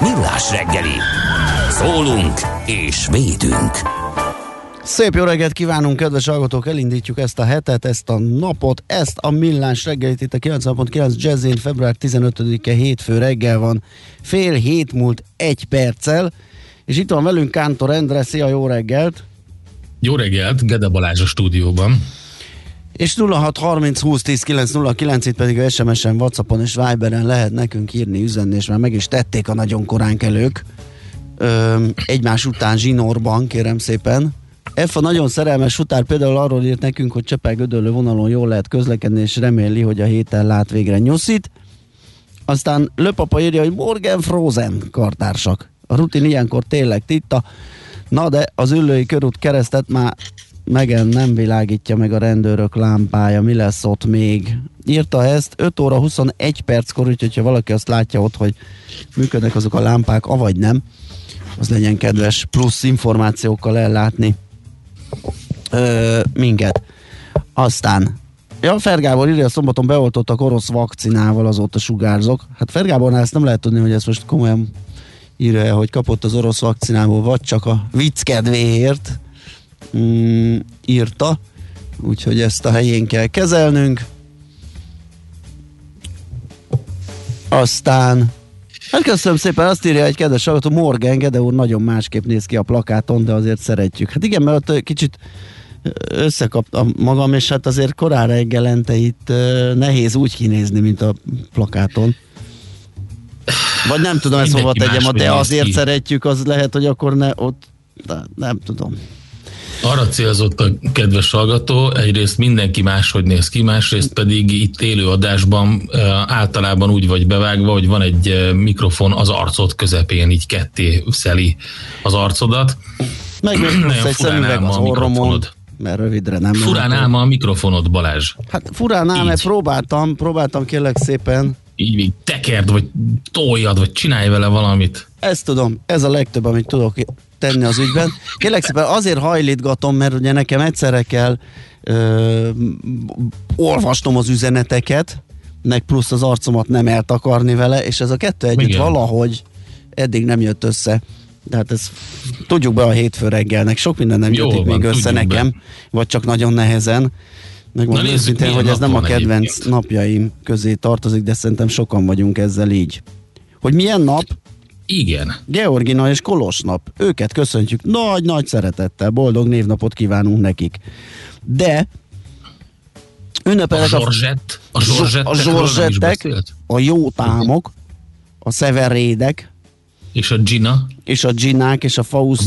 Millás reggeli. Szólunk és védünk. Szép jó reggelt kívánunk, kedves hallgatók! Elindítjuk ezt a hetet, ezt a napot, ezt a millás reggelit itt a 90.9 Jazzin, február 15-e hétfő reggel van, fél hét múlt egy perccel, és itt van velünk Kántor Endre, szia, jó reggelt! Jó reggelt, Gede Balázs a stúdióban. És 0630 20 10 909 itt pedig a SMS-en, Whatsappon és Viberen lehet nekünk írni, üzenni, és már meg is tették a nagyon korán kelők. Ö, egymás után zsinórban, kérem szépen. F a nagyon szerelmes futár például arról írt nekünk, hogy Csepel Gödöllő vonalon jól lehet közlekedni, és reméli, hogy a héten lát végre nyuszit. Aztán Löpapa írja, hogy Morgan Frozen kartársak. A rutin ilyenkor tényleg titta. Na de az ülői körút keresztet már megen nem világítja meg a rendőrök lámpája, mi lesz ott még. Írta ezt 5 óra 21 perckor, úgyhogy ha valaki azt látja ott, hogy működnek azok a lámpák, avagy nem, az legyen kedves plusz információkkal ellátni ö, minket. Aztán Ja, Fergábor írja, szombaton beoltottak orosz vakcinával, azóta sugárzok. Hát Fergábornál ezt nem lehet tudni, hogy ezt most komolyan írja, hogy kapott az orosz vakcinából, vagy csak a vicc kedvéért mm, írta. Úgyhogy ezt a helyén kell kezelnünk. Aztán Hát köszönöm szépen, azt írja egy kedves hallgató, Morgan Gede úr nagyon másképp néz ki a plakáton, de azért szeretjük. Hát igen, mert ott kicsit összekaptam magam, és hát azért korán reggelente itt nehéz úgy kinézni, mint a plakáton. Vagy nem tudom ezt hova tegyem, de azért ki. szeretjük, az lehet, hogy akkor ne ott, nem tudom. Arra célzott a kedves hallgató, egyrészt mindenki máshogy néz ki, másrészt pedig itt élő adásban általában úgy vagy bevágva, hogy van egy mikrofon az arcod közepén, így ketté szeli az arcodat. Meg egy szemüveg az orromon, mert rövidre nem Furán álma a mikrofonod, Balázs. Hát furán mert próbáltam, próbáltam kérlek szépen. Így még tekerd, vagy toljad, vagy csinálj vele valamit. ezt tudom, ez a legtöbb, amit tudok tenni az ügyben. Kérlek szépen azért hajlítgatom, mert ugye nekem egyszerre kell ö, olvasnom az üzeneteket, meg plusz az arcomat nem eltakarni vele, és ez a kettő együtt Igen. valahogy eddig nem jött össze. Tehát ez tudjuk be a hétfő reggelnek, sok minden nem jött itt van, még össze tudjuk be. nekem, vagy csak nagyon nehezen. Megmondom őszintén, hogy ez nem a kedvenc egyébként. napjaim közé tartozik, de szerintem sokan vagyunk ezzel így. Hogy milyen nap? Igen. Georgina és Kolos nap. Őket köszöntjük nagy-nagy szeretettel, boldog névnapot kívánunk nekik. De A ünnepelek a, Zsorzsett, a a nem is zsorzsettek, a jó támok, a szeverédek, És a Gina, és a Ginák, és a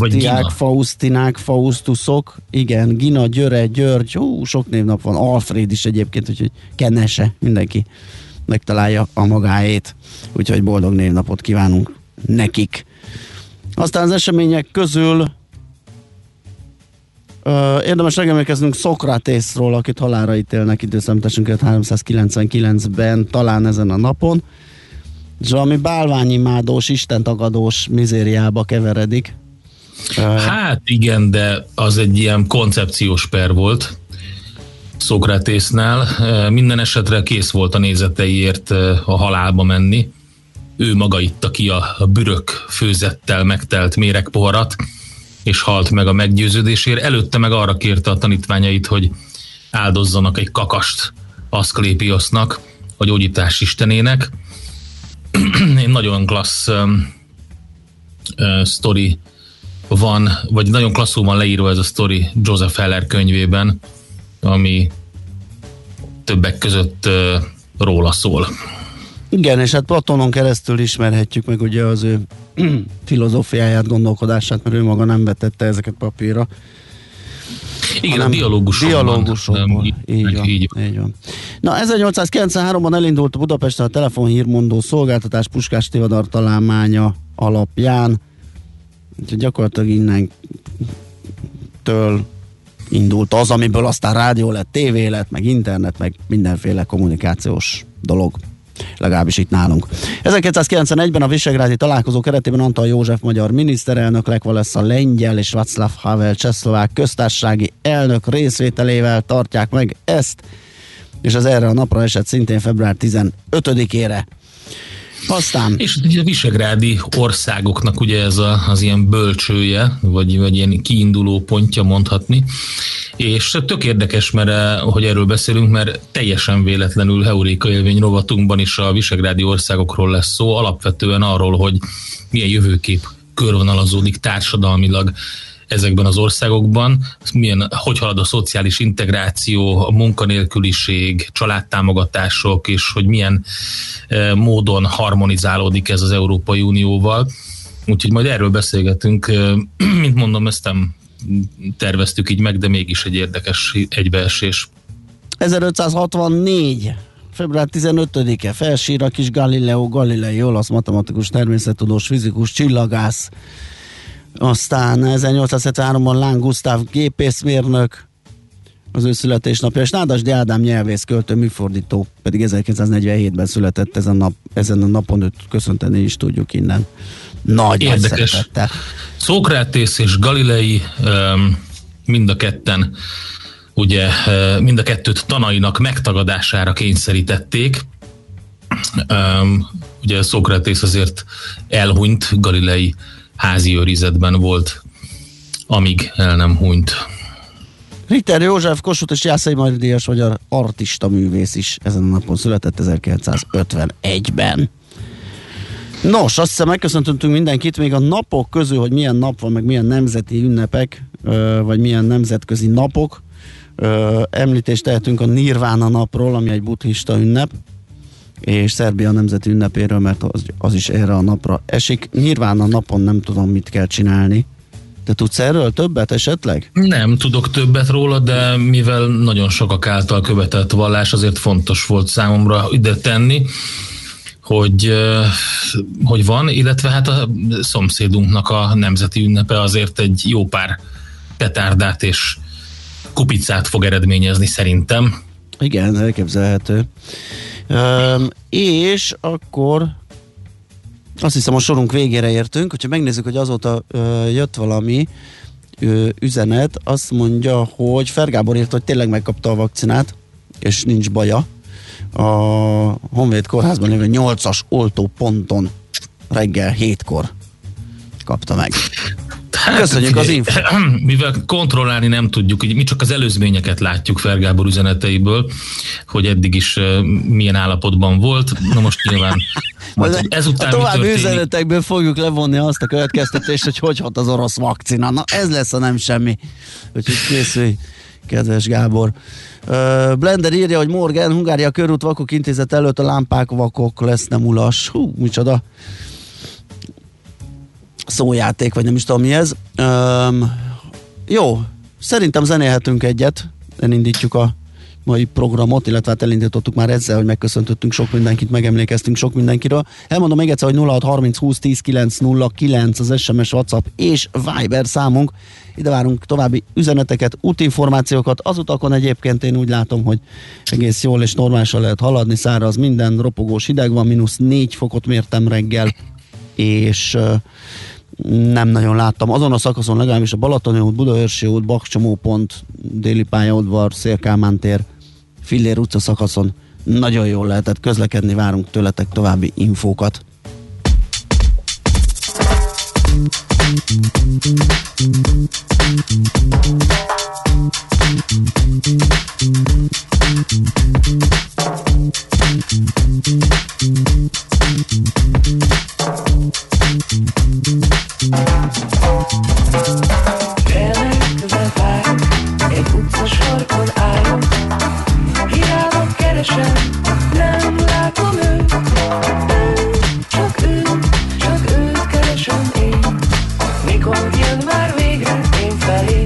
Gina. Faustinák, Faustusok, igen, Gina, Györe, György, hú, sok névnap van, Alfred is egyébként, úgyhogy Kenese, mindenki megtalálja a magáét, úgyhogy boldog névnapot kívánunk nekik. Aztán az események közül Ö, érdemes megemlékeznünk Szokratészról, akit halára ítélnek időszámításunk 399-ben, talán ezen a napon és valami bálványimádós, istentagadós mizériába keveredik. Hát igen, de az egy ilyen koncepciós per volt Szokratésznál. Minden esetre kész volt a nézeteiért a halálba menni. Ő maga itta ki a bürök főzettel megtelt méregpoharat, és halt meg a meggyőződésért. Előtte meg arra kérte a tanítványait, hogy áldozzanak egy kakast Aszklépiosznak, a gyógyítás istenének. Egy nagyon klassz um, uh, sztori van, vagy nagyon klasszul van leírva ez a sztori Joseph Heller könyvében, ami többek között uh, róla szól. Igen, és hát Platonon keresztül ismerhetjük meg ugye az ő filozófiáját, gondolkodását, mert ő maga nem vetette ezeket papírra. Igen, hanem a dialógusokban. Dialógusokból. nem, Így, van, így, így van. Na, 1893-ban elindult a Budapesten a telefonhírmondó szolgáltatás Puskás Tivadar találmánya alapján. Úgyhogy gyakorlatilag innen től indult az, amiből aztán rádió lett, tévé lett, meg internet, meg mindenféle kommunikációs dolog legalábbis itt nálunk. 1991-ben a Visegrádi találkozó keretében Antal József magyar miniszterelnök, Lech Walesa lengyel és Václav Havel csehszlovák köztársasági elnök részvételével tartják meg ezt, és az erre a napra esett szintén február 15-ére. Aztán És ugye a visegrádi országoknak ugye ez a, az ilyen bölcsője, vagy, vagy ilyen kiinduló pontja mondhatni. És tök érdekes, mert eh, hogy erről beszélünk, mert teljesen véletlenül Heuréka élvény rovatunkban is a visegrádi országokról lesz szó, alapvetően arról, hogy milyen jövőkép körvonalazódik társadalmilag ezekben az országokban, milyen, hogy halad a szociális integráció, a munkanélküliség, családtámogatások, és hogy milyen eh, módon harmonizálódik ez az Európai Unióval. Úgyhogy majd erről beszélgetünk. Eh, Mint mondom, ezt nem terveztük így meg, de mégis egy érdekes egybeesés. 1564 február 15-e felsír a kis Galileo Galilei, olasz matematikus, természettudós, fizikus, csillagász. Aztán 1873-ban Láng Gusztáv gépészmérnök, az ő születésnapja, és Nádasdi Ádám nyelvész, költő, műfordító, pedig 1947-ben született ezen, nap, ezen a napon, őt köszönteni is tudjuk innen. Nagy, nagy Érdekes. szeretettel. Szókrátész és Galilei mind a ketten ugye mind a kettőt tanainak megtagadására kényszerítették. Ugye Szókrátész azért elhunyt, Galilei házi őrizetben volt, amíg el nem hunyt. Ritter József Kossuth és Jászai Mari Díjas magyar artista művész is ezen a napon született 1951-ben. Nos, azt hiszem megköszöntöttünk mindenkit, még a napok közül, hogy milyen nap van, meg milyen nemzeti ünnepek, vagy milyen nemzetközi napok. Említést tehetünk a Nirvana napról, ami egy buddhista ünnep, és Szerbia nemzeti ünnepéről, mert az, az is erre a napra esik. Nirvana napon nem tudom, mit kell csinálni. Te tudsz erről többet esetleg? Nem tudok többet róla, de mivel nagyon sokak által követett vallás, azért fontos volt számomra ide tenni, hogy, hogy van, illetve hát a szomszédunknak a nemzeti ünnepe azért egy jó pár petárdát és kupicát fog eredményezni szerintem. Igen, elképzelhető. Üm, és akkor Azt hiszem a sorunk végére értünk, hogyha megnézzük, hogy azóta ö, jött valami ö, üzenet, azt mondja, hogy Fergábor írt, hogy tényleg megkapta a vakcinát, és nincs baja. A Honvéd kórházban lévő 8-as oltóponton reggel 7-kor kapta meg. Hát, Köszönjük az figyelj, infót. Mivel kontrollálni nem tudjuk, mi csak az előzményeket látjuk Fergábor üzeneteiből, hogy eddig is milyen állapotban volt. Na most nyilván majd, ezután a további történik. üzenetekből fogjuk levonni azt a következtetést, hogy hogy hat az orosz vakcina. Na ez lesz a nem semmi. Úgyhogy készülj, kedves Gábor. Uh, Blender írja, hogy Morgan, Hungária körút vakok intézet előtt a lámpák vakok lesz nem ulas. Hú, micsoda szójáték, vagy nem is tudom mi ez. Um, jó, szerintem zenélhetünk egyet, elindítjuk a mai programot, illetve hát elindítottuk már ezzel, hogy megköszöntöttünk sok mindenkit, megemlékeztünk sok mindenkiről. Elmondom még egyszer, hogy 0630 20 10 909 az SMS, WhatsApp és Viber számunk. Ide várunk további üzeneteket, útinformációkat. Az utakon egyébként én úgy látom, hogy egész jól és normálisan lehet haladni, száraz minden, ropogós hideg van, mínusz 4 fokot mértem reggel, és nem nagyon láttam. Azon a szakaszon legalábbis a Balatoni út, Budaörsi út, Bakcsomó pont, Déli pályaudvar, Szélkámán tér, Fillér utca szakaszon nagyon jól lehetett közlekedni, várunk tőletek további infókat. Elmenekülve várok, Mikor jön már végre én felé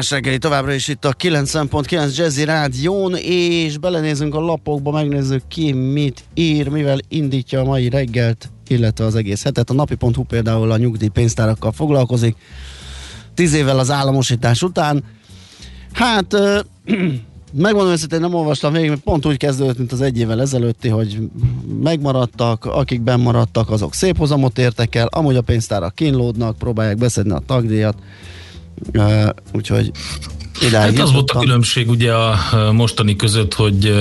Millás reggeli továbbra is itt a 90.9 Jazzy Rádión, és belenézünk a lapokba, megnézzük ki mit ír, mivel indítja a mai reggelt, illetve az egész hetet. A napi.hu például a nyugdíjpénztárakkal foglalkozik, tíz évvel az államosítás után. Hát, ö, megmondom őszintén, nem olvastam végig, mert pont úgy kezdődött, mint az egy évvel ezelőtti, hogy megmaradtak, akik maradtak, azok szép hozamot értek el, amúgy a pénztárak kínlódnak, próbálják beszedni a tagdíjat, Uh, úgyhogy idáig Hát az volt a különbség ugye a mostani között, hogy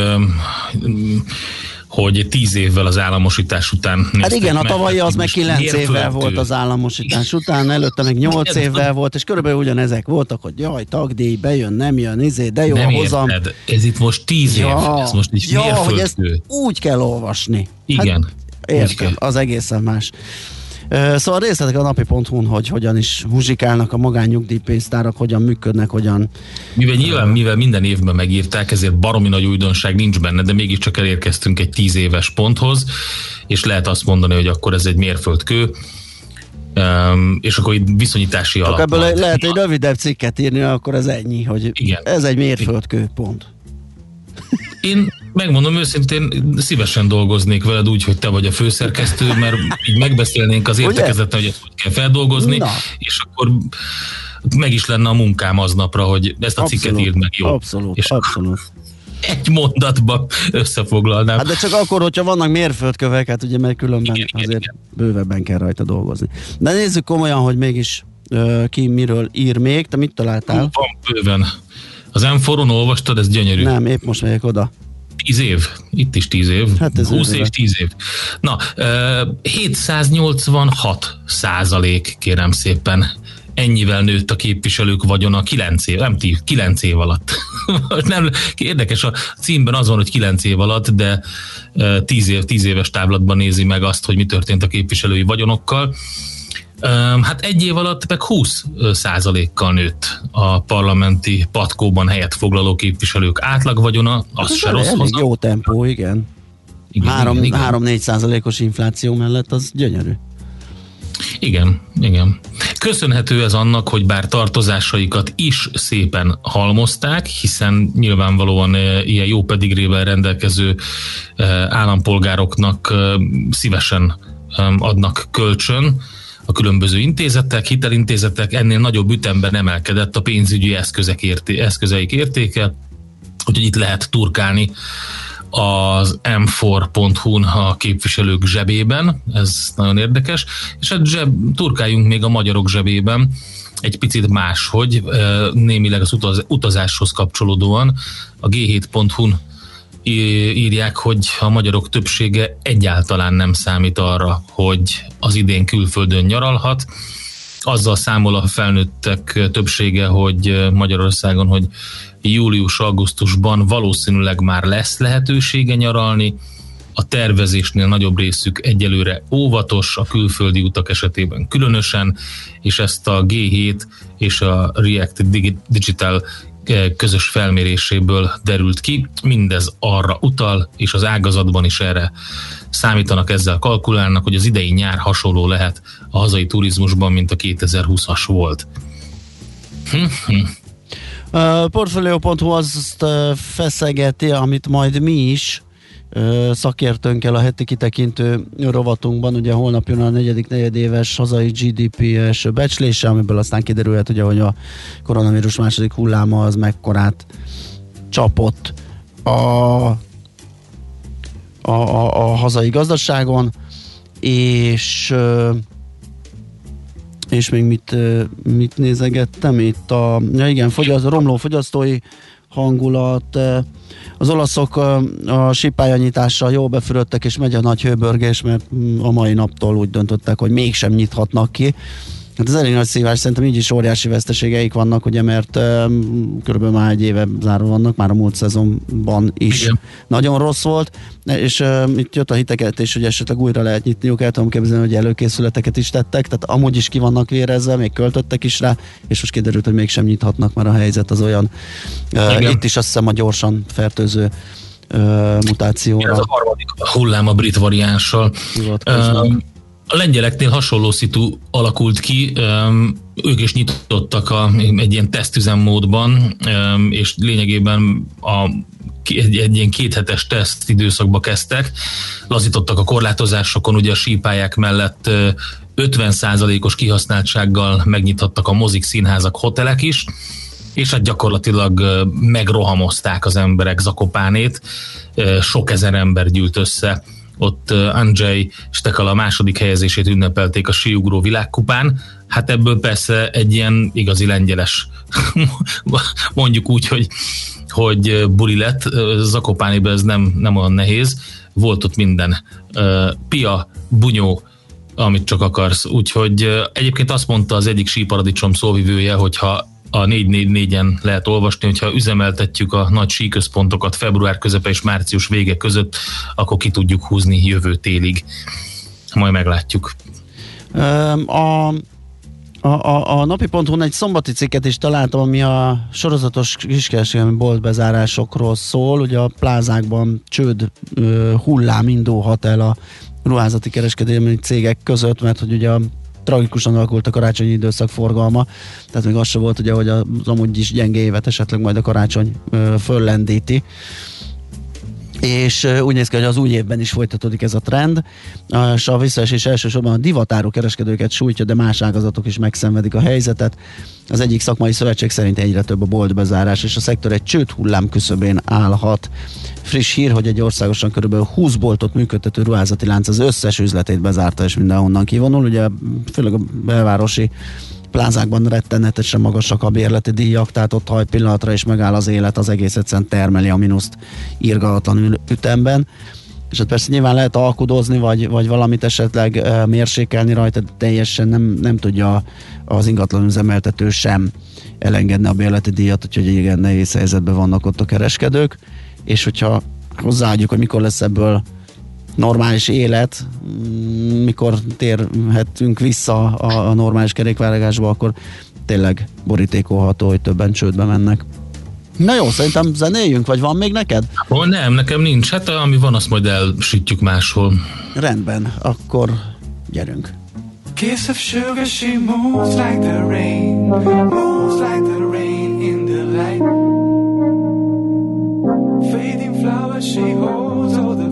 hogy tíz évvel az államosítás után Hát igen, a tavalyi az meg 9 évvel volt az államosítás után, előtte meg 8 Igen, évvel volt, és körülbelül ugyanezek voltak, hogy jaj, tagdíj, bejön, nem jön, izé, de jó Nem hozam. érted, ez itt most tíz év, ez most egy ja, hogy ezt úgy kell olvasni. Igen. Hát, értem, az egészen más. Szóval részletek a napi.hu-n, hogy hogyan is muzsikálnak a magánnyugdíjpénztárak, hogyan működnek, hogyan Mivel nyilván, mivel minden évben megírták, ezért baromi nagy újdonság nincs benne, de mégiscsak elérkeztünk egy tíz éves ponthoz, és lehet azt mondani, hogy akkor ez egy mérföldkő, um, és akkor itt viszonyítási alap. Ebből majd. lehet egy rövidebb cikket írni, akkor ez ennyi, hogy Igen. ez egy mérföldkő pont. Én megmondom őszintén, szívesen dolgoznék veled úgy, hogy te vagy a főszerkesztő, mert így megbeszélnénk az értekezetten, hogy ezt hogy kell feldolgozni, Na. és akkor meg is lenne a munkám aznapra, hogy ezt a cikket írd meg jól. Abszolút, És abszolút. egy mondatba összefoglalnám. Hát de csak akkor, hogyha vannak mérföldkövek, hát ugye mert különben Igen, azért igen. bővebben kell rajta dolgozni. De nézzük komolyan, hogy mégis ki miről ír még. Te mit találtál? Van bőven. Az m olvastad, ez gyönyörű. Nem, épp most megyek oda. 10 év, itt is 10 év, Hát ez 20 őrület. és 10 év. Na, ö, 786 százalék, kérem szépen, ennyivel nőtt a képviselők vagyona 9 év, nem 10, 9 év alatt. Nem, érdekes, a címben az van, hogy 9 év alatt, de ö, 10, év, 10 éves távlatban nézi meg azt, hogy mi történt a képviselői vagyonokkal. Hát egy év alatt meg 20 százalékkal nőtt a parlamenti patkóban helyet foglaló képviselők átlagvagyona, az Ez se elég rossz hozzá. jó tempó, igen. Igen, igen, igen. 3-4 százalékos infláció mellett az gyönyörű. Igen, igen. Köszönhető ez annak, hogy bár tartozásaikat is szépen halmozták, hiszen nyilvánvalóan ilyen jó pedigrével rendelkező állampolgároknak szívesen adnak kölcsön a különböző intézetek, hitelintézetek, ennél nagyobb ütemben emelkedett a pénzügyi eszközek érté, eszközeik értéke, úgyhogy itt lehet turkálni az m4.hu-n a képviselők zsebében, ez nagyon érdekes, és hát zseb, turkáljunk még a magyarok zsebében, egy picit máshogy, némileg az utaz, utazáshoz kapcsolódóan. A g7.hu-n í- írják, hogy a magyarok többsége egyáltalán nem számít arra, hogy az idén külföldön nyaralhat. Azzal számol a felnőttek többsége, hogy Magyarországon, hogy július-augusztusban valószínűleg már lesz lehetősége nyaralni, a tervezésnél nagyobb részük egyelőre óvatos, a külföldi utak esetében különösen, és ezt a G7 és a React Digi- Digital közös felméréséből derült ki. Mindez arra utal, és az ágazatban is erre számítanak, ezzel kalkulálnak, hogy az idei nyár hasonló lehet a hazai turizmusban, mint a 2020-as volt. Uh, Portfolio.hu azt feszegeti, amit majd mi is szakértőnkkel a heti kitekintő rovatunkban, ugye holnap jön a negyedik negyedéves hazai GDP első becslése, amiből aztán kiderülhet, ugye, hogy a koronavírus második hulláma az mekkorát csapott a, a, a, a hazai gazdaságon, és és még mit, mit nézegettem itt a, ja igen, fogyaszt, romló fogyasztói hangulat, az olaszok a sípályanyítással jól befürödtek, és megy a nagy hőbörgés, mert mm, a mai naptól úgy döntöttek, hogy mégsem nyithatnak ki. Hát ez elég nagy szívás, szerintem így is óriási veszteségeik vannak, ugye, mert um, körülbelül már egy éve zárva vannak, már a múlt szezonban is Igen. nagyon rossz volt, és uh, itt jött a hitekeltés, hogy esetleg újra lehet nyitniuk, el tudom képzelni, hogy előkészületeket is tettek, tehát amúgy is ki vannak vérezve, még költöttek is rá, és most kiderült, hogy mégsem nyithatnak, mert a helyzet az olyan, uh, itt is azt hiszem a gyorsan fertőző uh, mutációra Ez a harmadik hullám a brit variánssal. hivatkoznak. A lengyeleknél hasonló szitu alakult ki, ők is nyitottak a, egy ilyen tesztüzemmódban, és lényegében a egy, egy ilyen kéthetes teszt időszakba kezdtek, lazítottak a korlátozásokon, ugye a sípályák mellett 50%-os kihasználtsággal megnyithattak a mozik, színházak, hotelek is, és hát gyakorlatilag megrohamozták az emberek Zakopánét, sok ezer ember gyűlt össze ott Andrzej Stekala második helyezését ünnepelték a síugró világkupán. Hát ebből persze egy ilyen igazi lengyeles, mondjuk úgy, hogy, hogy buli lett. Zakopániban ez nem, nem olyan nehéz. Volt ott minden. Pia, bunyó, amit csak akarsz. Úgyhogy egyébként azt mondta az egyik síparadicsom szóvivője, hogyha a 444-en lehet olvasni, hogyha üzemeltetjük a nagy síközpontokat február közepe és március vége között, akkor ki tudjuk húzni jövő télig. Majd meglátjuk. A, a, a, a napi.hu egy szombati cikket is találtam, ami a sorozatos kiskereskedelmi boltbezárásokról szól. Ugye a plázákban csőd hullám indulhat el a ruházati kereskedelmi cégek között, mert hogy ugye a tragikusan alakult a karácsonyi időszak forgalma, tehát még az se volt ugye, hogy az amúgy is gyenge évet esetleg majd a karácsony föllendíti és úgy néz ki, hogy az új évben is folytatódik ez a trend, és a visszaesés elsősorban a divatárú kereskedőket sújtja, de más ágazatok is megszenvedik a helyzetet. Az egyik szakmai szövetség szerint egyre több a boltbezárás, és a szektor egy csőd hullám küszöbén állhat. Friss hír, hogy egy országosan kb. 20 boltot működtető ruházati lánc az összes üzletét bezárta, és mindenhonnan kivonul. Ugye főleg a belvárosi plázákban rettenetesen magasak a bérleti díjak, tehát ott ha pillanatra is megáll az élet, az egész egyszerűen termeli a mínuszt írgalatlan ütemben. És hát persze nyilván lehet alkudozni, vagy, vagy valamit esetleg e, mérsékelni rajta, teljesen nem, nem tudja az ingatlan üzemeltető sem elengedni a bérleti díjat, úgyhogy igen nehéz helyzetben vannak ott a kereskedők, és hogyha hozzáadjuk, hogy mikor lesz ebből normális élet, mm, mikor térhetünk vissza a, a normális kerékvágásba, akkor tényleg borítékolható, hogy többen csődbe mennek. Na jó, szerintem zenéljünk, vagy van még neked? Ó, nem, nekem nincs. Hát ami van, azt majd elsütjük máshol. Rendben, akkor gyerünk. Kiss of sugar, she moves like the rain, moves like the rain in the light. Fading flowers, she holds all the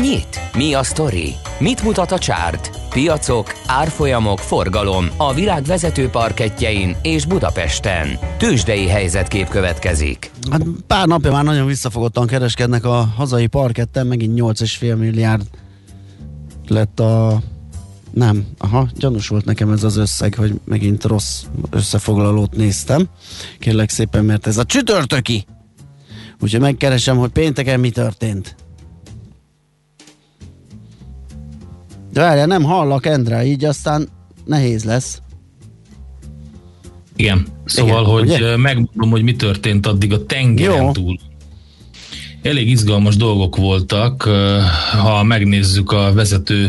nyit? Mi a sztori? Mit mutat a csárt? Piacok, árfolyamok, forgalom a világ vezető parketjein és Budapesten. Tősdei helyzetkép következik. Hát pár napja már nagyon visszafogottan kereskednek a hazai parketten, megint 8,5 milliárd lett a... Nem, aha, gyanús volt nekem ez az összeg, hogy megint rossz összefoglalót néztem. Kérlek szépen, mert ez a csütörtöki. Úgyhogy megkeresem, hogy pénteken mi történt. Várjál, nem hallak, Endre, így aztán nehéz lesz. Igen. Szóval, Igen, hogy ugye? megmondom, hogy mi történt addig a tengeren Jó. túl. Elég izgalmas dolgok voltak, ha megnézzük a vezető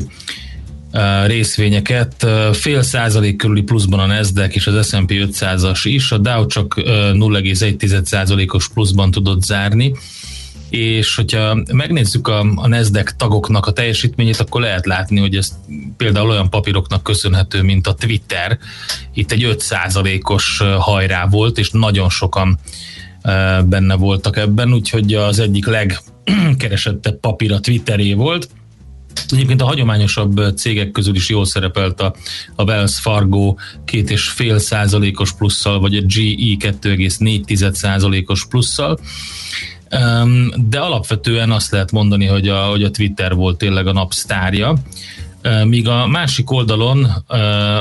részvényeket. Fél százalék körüli pluszban a Nasdaq és az S&P 500-as is, a Dow csak ö, 0,1 százalékos pluszban tudott zárni és hogyha megnézzük a, a Nasdaq tagoknak a teljesítményét, akkor lehet látni, hogy ez például olyan papíroknak köszönhető, mint a Twitter. Itt egy 5%-os hajrá volt, és nagyon sokan benne voltak ebben, úgyhogy az egyik legkeresettebb papír a Twitteré volt. Egyébként a hagyományosabb cégek közül is jól szerepelt a, a Wells Fargo 2,5 százalékos plusszal, vagy a GE 2,4 százalékos plusszal. De alapvetően azt lehet mondani, hogy a, hogy a Twitter volt tényleg a napsztárja. Uh, míg a másik oldalon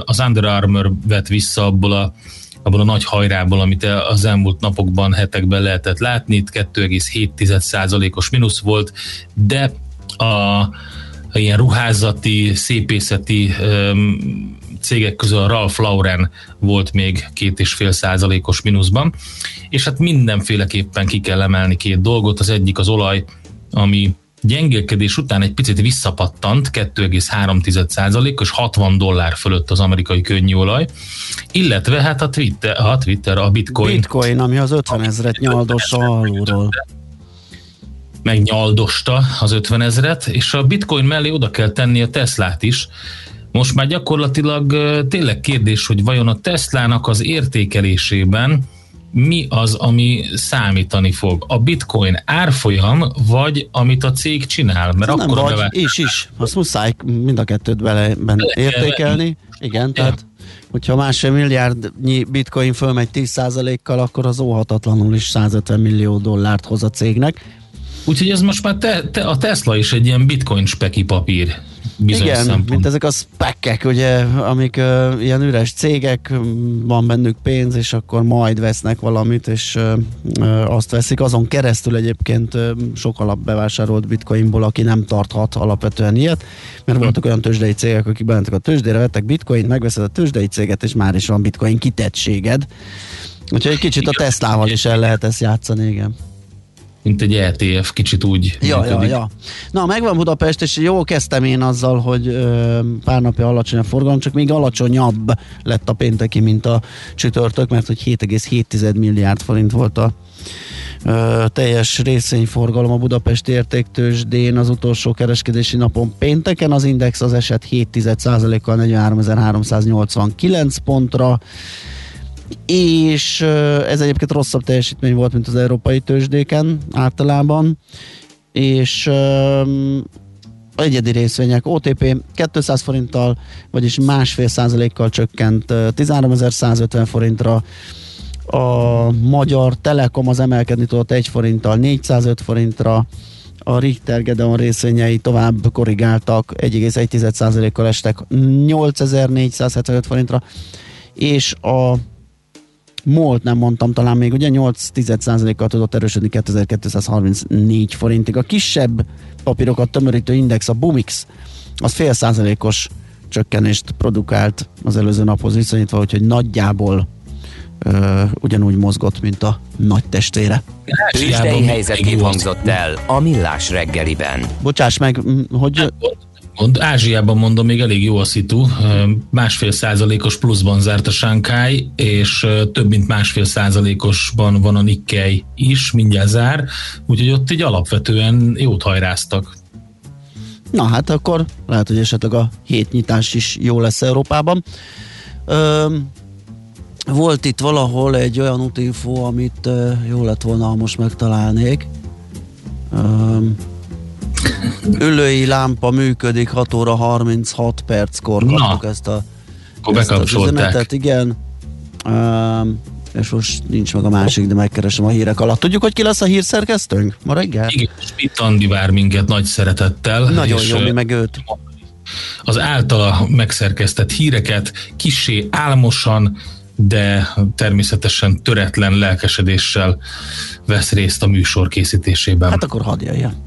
az Under Armour vett vissza abból a, abból a nagy hajrából, amit az elmúlt napokban, hetekben lehetett látni. Itt 2,7%-os mínusz volt, de a, a ilyen ruházati, szépészeti cégek közül a Ralph Lauren volt még két és fél százalékos mínuszban, és hát mindenféleképpen ki kell emelni két dolgot, az egyik az olaj, ami gyengélkedés után egy picit visszapattant, 2,3 százalék, és 60 dollár fölött az amerikai könnyűolaj, illetve hát a Twitter, a, Twitter, a Bitcoin, Bitcoin, ami az 50 ezret nyaldossa alulról. megnyaldosta az 50 ezret, és a Bitcoin mellé oda kell tenni a Teslát is, most már gyakorlatilag tényleg kérdés, hogy vajon a Teslának az értékelésében mi az, ami számítani fog? A bitcoin árfolyam, vagy amit a cég csinál? Mert nem akkor a vagy, bevált... is, is. Azt muszáj mind a kettőt bele ben értékelni. Igen, tehát hogyha másfél milliárdnyi bitcoin fölmegy 10%-kal, akkor az óhatatlanul is 150 millió dollárt hoz a cégnek. Úgyhogy ez most már te, te, a Tesla is egy ilyen bitcoin speki papír. Igen, mint ezek a spekkek, ugye, amik uh, ilyen üres cégek, van bennük pénz, és akkor majd vesznek valamit, és uh, uh, azt veszik. Azon keresztül egyébként uh, sok alap bevásárolt bitcoinból, aki nem tarthat alapvetően ilyet, mert voltak olyan tőzsdei cégek, akik bementek a tőzsdére, vettek bitcoint, megveszed a tőzsdei céget, és már is van bitcoin kitettséged. Úgyhogy egy kicsit a. Teslával is el lehet ezt játszani, igen. Mint egy ETF, kicsit úgy Ja, ja, működik. ja. Na, megvan Budapest, és jól kezdtem én azzal, hogy ö, pár napja alacsony a forgalom, csak még alacsonyabb lett a pénteki, mint a csütörtök, mert hogy 7,7 milliárd forint volt a ö, teljes részvényforgalom a Budapesti értéktősdén az utolsó kereskedési napon pénteken. Az index az eset 7,1%-kal 43.389 pontra, és ez egyébként rosszabb teljesítmény volt, mint az európai tőzsdéken általában, és egyedi részvények. OTP 200 forinttal, vagyis másfél százalékkal csökkent ö, 13.150 forintra, a Magyar Telekom az emelkedni tudott 1 forinttal 405 forintra, a Richter Gedeon részvényei tovább korrigáltak, 1,1%-kal estek 8475 forintra, és a MOLT nem mondtam talán még, ugye 8,1%-kal tudott erősödni 2234 forintig. A kisebb papírokat tömörítő index, a Bumix, az fél százalékos csökkenést produkált az előző naphoz viszonyítva, úgyhogy nagyjából ö, ugyanúgy mozgott, mint a nagy testvére. Ázsiában helyzetkép hangzott el a Millás reggeliben. Bocsáss meg, hogy Mond, Ázsiában mondom, még elég jó a szitu. Ö, Másfél százalékos pluszban zárt a Shanghai, és ö, több mint másfél százalékosban van a Nikkei is, mindjárt zár. Úgyhogy ott így alapvetően jót hajráztak. Na hát akkor lehet, hogy esetleg a hétnyitás is jó lesz Európában. Öm, volt itt valahol egy olyan útinfo, amit ö, jó lett volna, ha most megtalálnék. Öm, ülői lámpa működik 6 óra 36 perckor Na. kaptuk ezt a ezt bekapcsolták. üzenetet, igen. Um, és most nincs meg a másik, de megkeresem a hírek alatt. Tudjuk, hogy ki lesz a hírszerkesztőnk ma reggel? Igen, Schmidt Andi vár minket nagy szeretettel. Nagyon jó, mi meg őt. az általa megszerkesztett híreket kissé álmosan, de természetesen töretlen lelkesedéssel vesz részt a műsor készítésében. Hát akkor hadd jöjjön.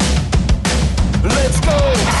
Let's go.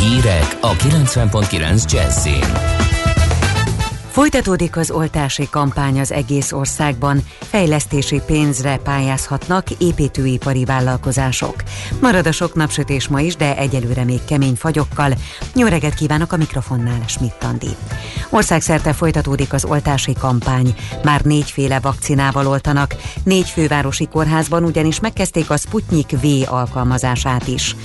Hírek a 90.9 Jazzin. Folytatódik az oltási kampány az egész országban, fejlesztési pénzre pályázhatnak építőipari vállalkozások. Marad a sok napsütés ma is, de egyelőre még kemény fagyokkal. Jó reggelt kívánok a mikrofonnál, Schmidt Andi. Országszerte folytatódik az oltási kampány. Már négyféle vakcinával oltanak. Négy fővárosi kórházban ugyanis megkezdték a Sputnik V alkalmazását is.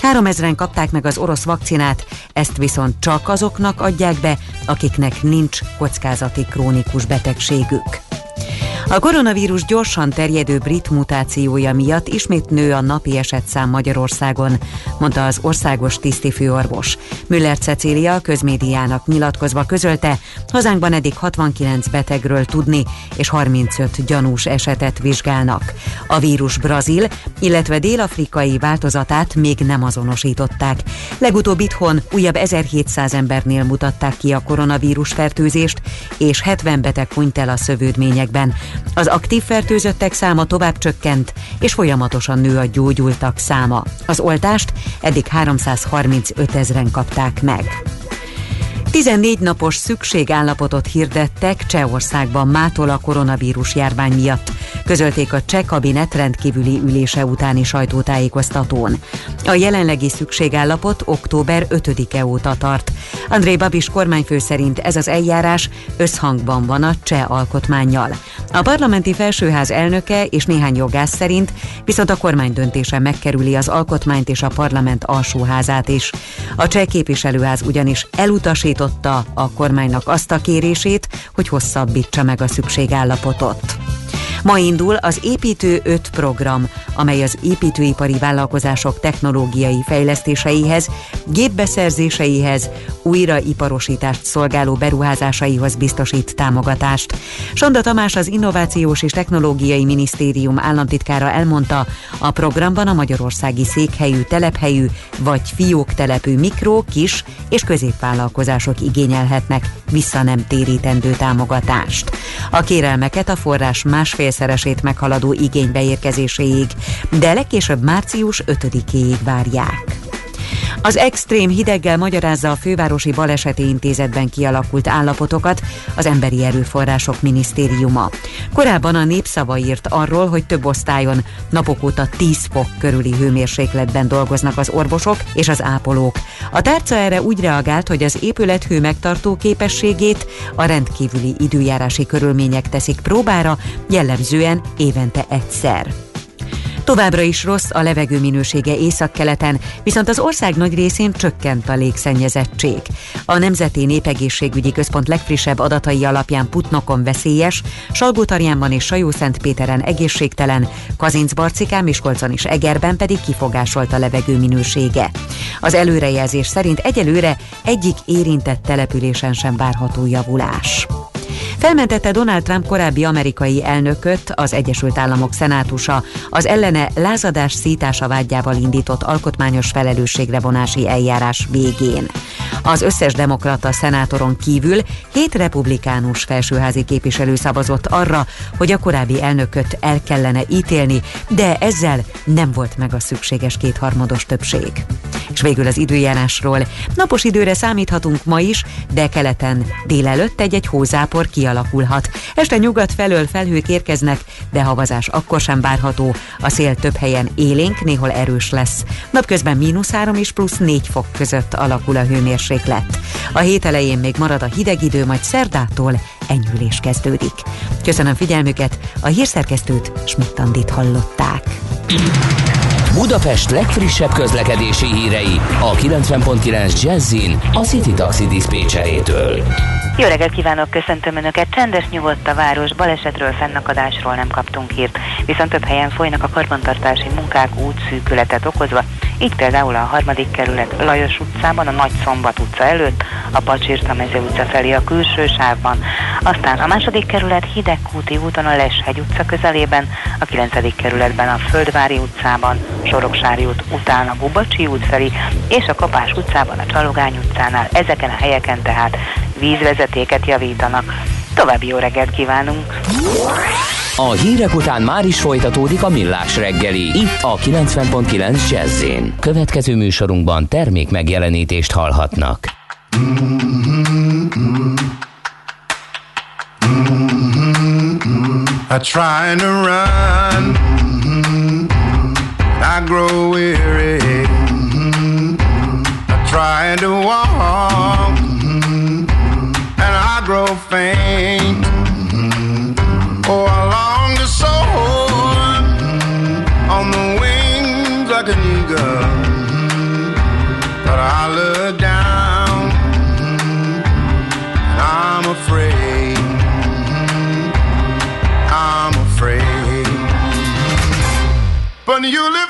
Három ezren kapták meg az orosz vakcinát, ezt viszont csak azoknak adják be, akiknek nincs kockázati krónikus betegségük. A koronavírus gyorsan terjedő brit mutációja miatt ismét nő a napi esetszám Magyarországon, mondta az országos tisztifőorvos. Müller Cecília közmédiának nyilatkozva közölte, hazánkban eddig 69 betegről tudni, és 35 gyanús esetet vizsgálnak. A vírus brazil, illetve dél-afrikai változatát még nem azonosították. Legutóbb itthon újabb 1700 embernél mutatták ki a koronavírus fertőzést, és 70 beteg hunyt el a szövődményekben. Az aktív fertőzöttek száma tovább csökkent, és folyamatosan nő a gyógyultak száma. Az oltást eddig 335 ezeren kapták meg. 14 napos szükségállapotot hirdettek Csehországban mától a koronavírus járvány miatt, közölték a cseh kabinet rendkívüli ülése utáni sajtótájékoztatón. A jelenlegi szükségállapot október 5-e óta tart. André Babis kormányfő szerint ez az eljárás összhangban van a cseh alkotmányjal. A parlamenti felsőház elnöke és néhány jogász szerint viszont a kormány döntése megkerüli az alkotmányt és a parlament alsóházát is. A cseh képviselőház ugyanis elutasította a kormánynak azt a kérését, hogy hosszabbítsa meg a szükségállapotot. Ma indul az Építő 5 program, amely az építőipari vállalkozások technológiai fejlesztéseihez, gépbeszerzéseihez, újraiparosítást szolgáló beruházásaihoz biztosít támogatást. Sonda Tamás az Innovációs és Technológiai Minisztérium államtitkára elmondta, a programban a magyarországi székhelyű, telephelyű vagy fióktelepű mikro, kis és középvállalkozások igényelhetnek vissza nem térítendő támogatást. A kérelmeket a forrás másfélszeresét meghaladó igénybeérkezéséig, de legkésőbb március 5-éig várják. Az extrém hideggel magyarázza a fővárosi baleseti intézetben kialakult állapotokat az Emberi Erőforrások Minisztériuma. Korábban a népszava írt arról, hogy több osztályon napok óta 10 fok körüli hőmérsékletben dolgoznak az orvosok és az ápolók. A tárca erre úgy reagált, hogy az épület hő megtartó képességét a rendkívüli időjárási körülmények teszik próbára, jellemzően évente egyszer. Továbbra is rossz a levegő minősége északkeleten, viszont az ország nagy részén csökkent a légszennyezettség. A Nemzeti Népegészségügyi Központ legfrissebb adatai alapján Putnokon veszélyes, Salgótarjánban és Sajó-Szentpéteren egészségtelen, Kazincbarcikán, Miskolcon és Egerben pedig kifogásolt a levegő minősége. Az előrejelzés szerint egyelőre egyik érintett településen sem várható javulás. Felmentette Donald Trump korábbi amerikai elnököt, az Egyesült Államok szenátusa az ellene lázadás szítása vágyával indított alkotmányos felelősségre vonási eljárás végén. Az összes demokrata szenátoron kívül hét republikánus felsőházi képviselő szavazott arra, hogy a korábbi elnököt el kellene ítélni, de ezzel nem volt meg a szükséges kétharmados többség. És végül az időjárásról. Napos időre számíthatunk ma is, de keleten délelőtt egy-egy hózápor kialakulhat. Este nyugat felől felhők érkeznek, de havazás akkor sem várható. A szél több helyen élénk, néhol erős lesz. Napközben mínusz 3 és plusz 4 fok között alakul a hőmérséklet. A hét elején még marad a hideg idő, majd szerdától enyhülés kezdődik. Köszönöm figyelmüket, a hírszerkesztőt Smittandit hallották. Budapest legfrissebb közlekedési hírei a 90.9 Jazzin a City Taxi Dispécsejétől. Jó reggelt kívánok, köszöntöm Önöket. Csendes, nyugodt a város, balesetről, fennakadásról nem kaptunk hírt, viszont több helyen folynak a karbantartási munkák útszűkületet okozva, így például a harmadik kerület Lajos utcában, a Nagy Szombat utca előtt, a Pacsirta mező utca felé a külső sávban, aztán a második kerület Hidegkúti úton a Leshegy utca közelében, a kilencedik kerületben a Földvári utcában, Soroksári út után a Gubacsi út felé, és a Kapás utcában a Csalogány utcánál, ezeken a helyeken tehát vízvezetéket javítanak. További jó reggelt kívánunk! A hírek után már is folytatódik a millás reggeli, itt a 90.9 Jazzin. Következő műsorunkban termék megjelenítést hallhatnak. I try to run, I grow weary. I try to walk, grow faint. Oh, I long to soar on the wings like an eagle, but I look down, and I'm afraid. I'm afraid. But you lift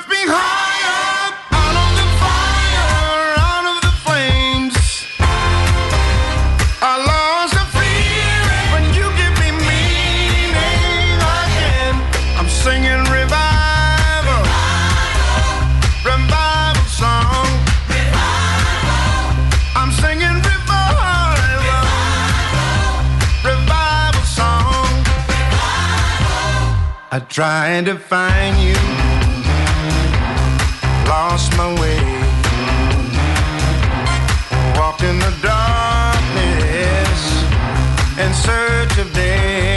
I tried to find you, lost my way, walked in the darkness in search of day.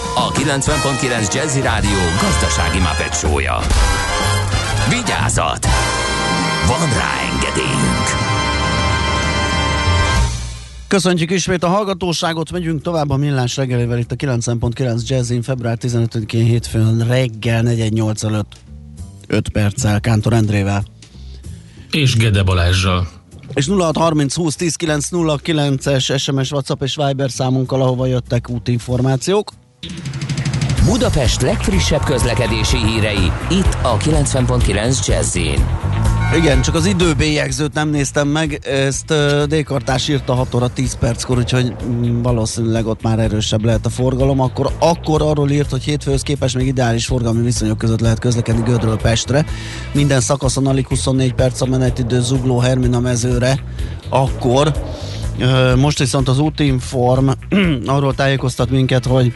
a 90.9 Jazzy Rádió gazdasági mapetsója. Vigyázat! Van rá engedélyünk! Köszöntjük ismét a hallgatóságot, megyünk tovább a millás reggelével itt a 9.9 Jazzin február 15-én hétfőn reggel 418 előtt 5 perccel Kántor Endrével. És Gede Balázsral. És 0630 20 10 909-es SMS, WhatsApp és Viber számunkkal, ahova jöttek útinformációk. Budapest legfrissebb közlekedési hírei, itt a 90.9 Jazzin. Igen, csak az időbélyegzőt nem néztem meg, ezt uh, D-kartás írta 6 óra 10 perckor, úgyhogy mm, valószínűleg ott már erősebb lehet a forgalom. Akkor, akkor arról írt, hogy hétfőhöz képest még ideális forgalmi viszonyok között lehet közlekedni Gödről Pestre. Minden szakaszon alig 24 perc a menetidő Zugló Hermina mezőre. Akkor uh, most viszont az útinform arról tájékoztat minket, hogy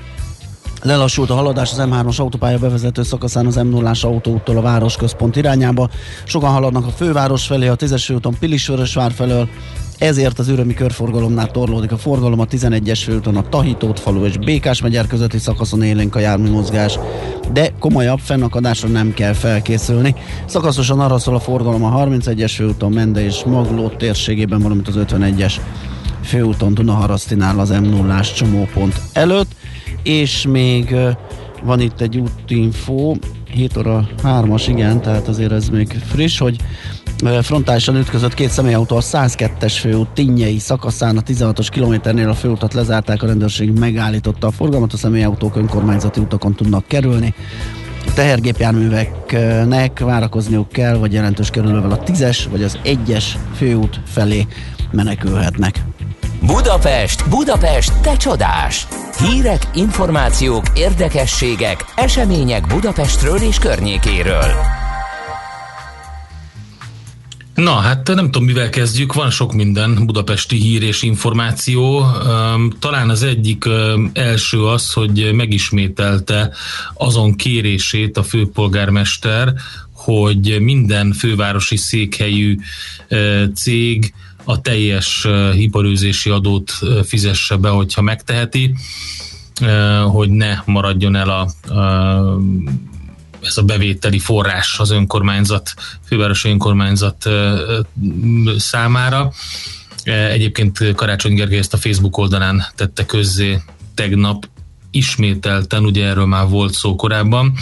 Lelassult a haladás az M3-as autópálya bevezető szakaszán az m 0 autóúttól a városközpont irányába. Sokan haladnak a főváros felé, a 10-es főúton Pilisvörösvár felől, ezért az ürömi körforgalomnál torlódik a forgalom a 11-es főúton a Tahitót falu és Békás megyer közötti szakaszon élénk a jármű mozgás, de komolyabb fennakadásra nem kell felkészülni. Szakaszosan arra szól a forgalom a 31-es főúton Mende és Magló térségében, valamint az 51-es főúton Dunaharasztinál az m 0 csomópont előtt és még van itt egy útinfó, 7 óra 3-as, igen, tehát azért ez még friss, hogy frontálisan ütközött két személyautó a 102-es főút Tinnyei szakaszán, a 16-os kilométernél a főutat lezárták, a rendőrség megállította a forgalmat, a személyautók önkormányzati utakon tudnak kerülni. A tehergépjárműveknek várakozniuk kell, vagy jelentős kerülővel a 10-es vagy az 1-es főút felé menekülhetnek. Budapest, Budapest, te csodás! Hírek, információk, érdekességek, események Budapestről és környékéről. Na, hát nem tudom, mivel kezdjük, van sok minden budapesti hír és információ. Talán az egyik első az, hogy megismételte azon kérését a főpolgármester, hogy minden fővárosi székhelyű cég a teljes iparőzési adót fizesse be, hogyha megteheti, hogy ne maradjon el a, ez a bevételi forrás az önkormányzat, fővárosi önkormányzat számára. Egyébként Karácsony Gergely ezt a Facebook oldalán tette közzé tegnap ismételten, ugye erről már volt szó korábban.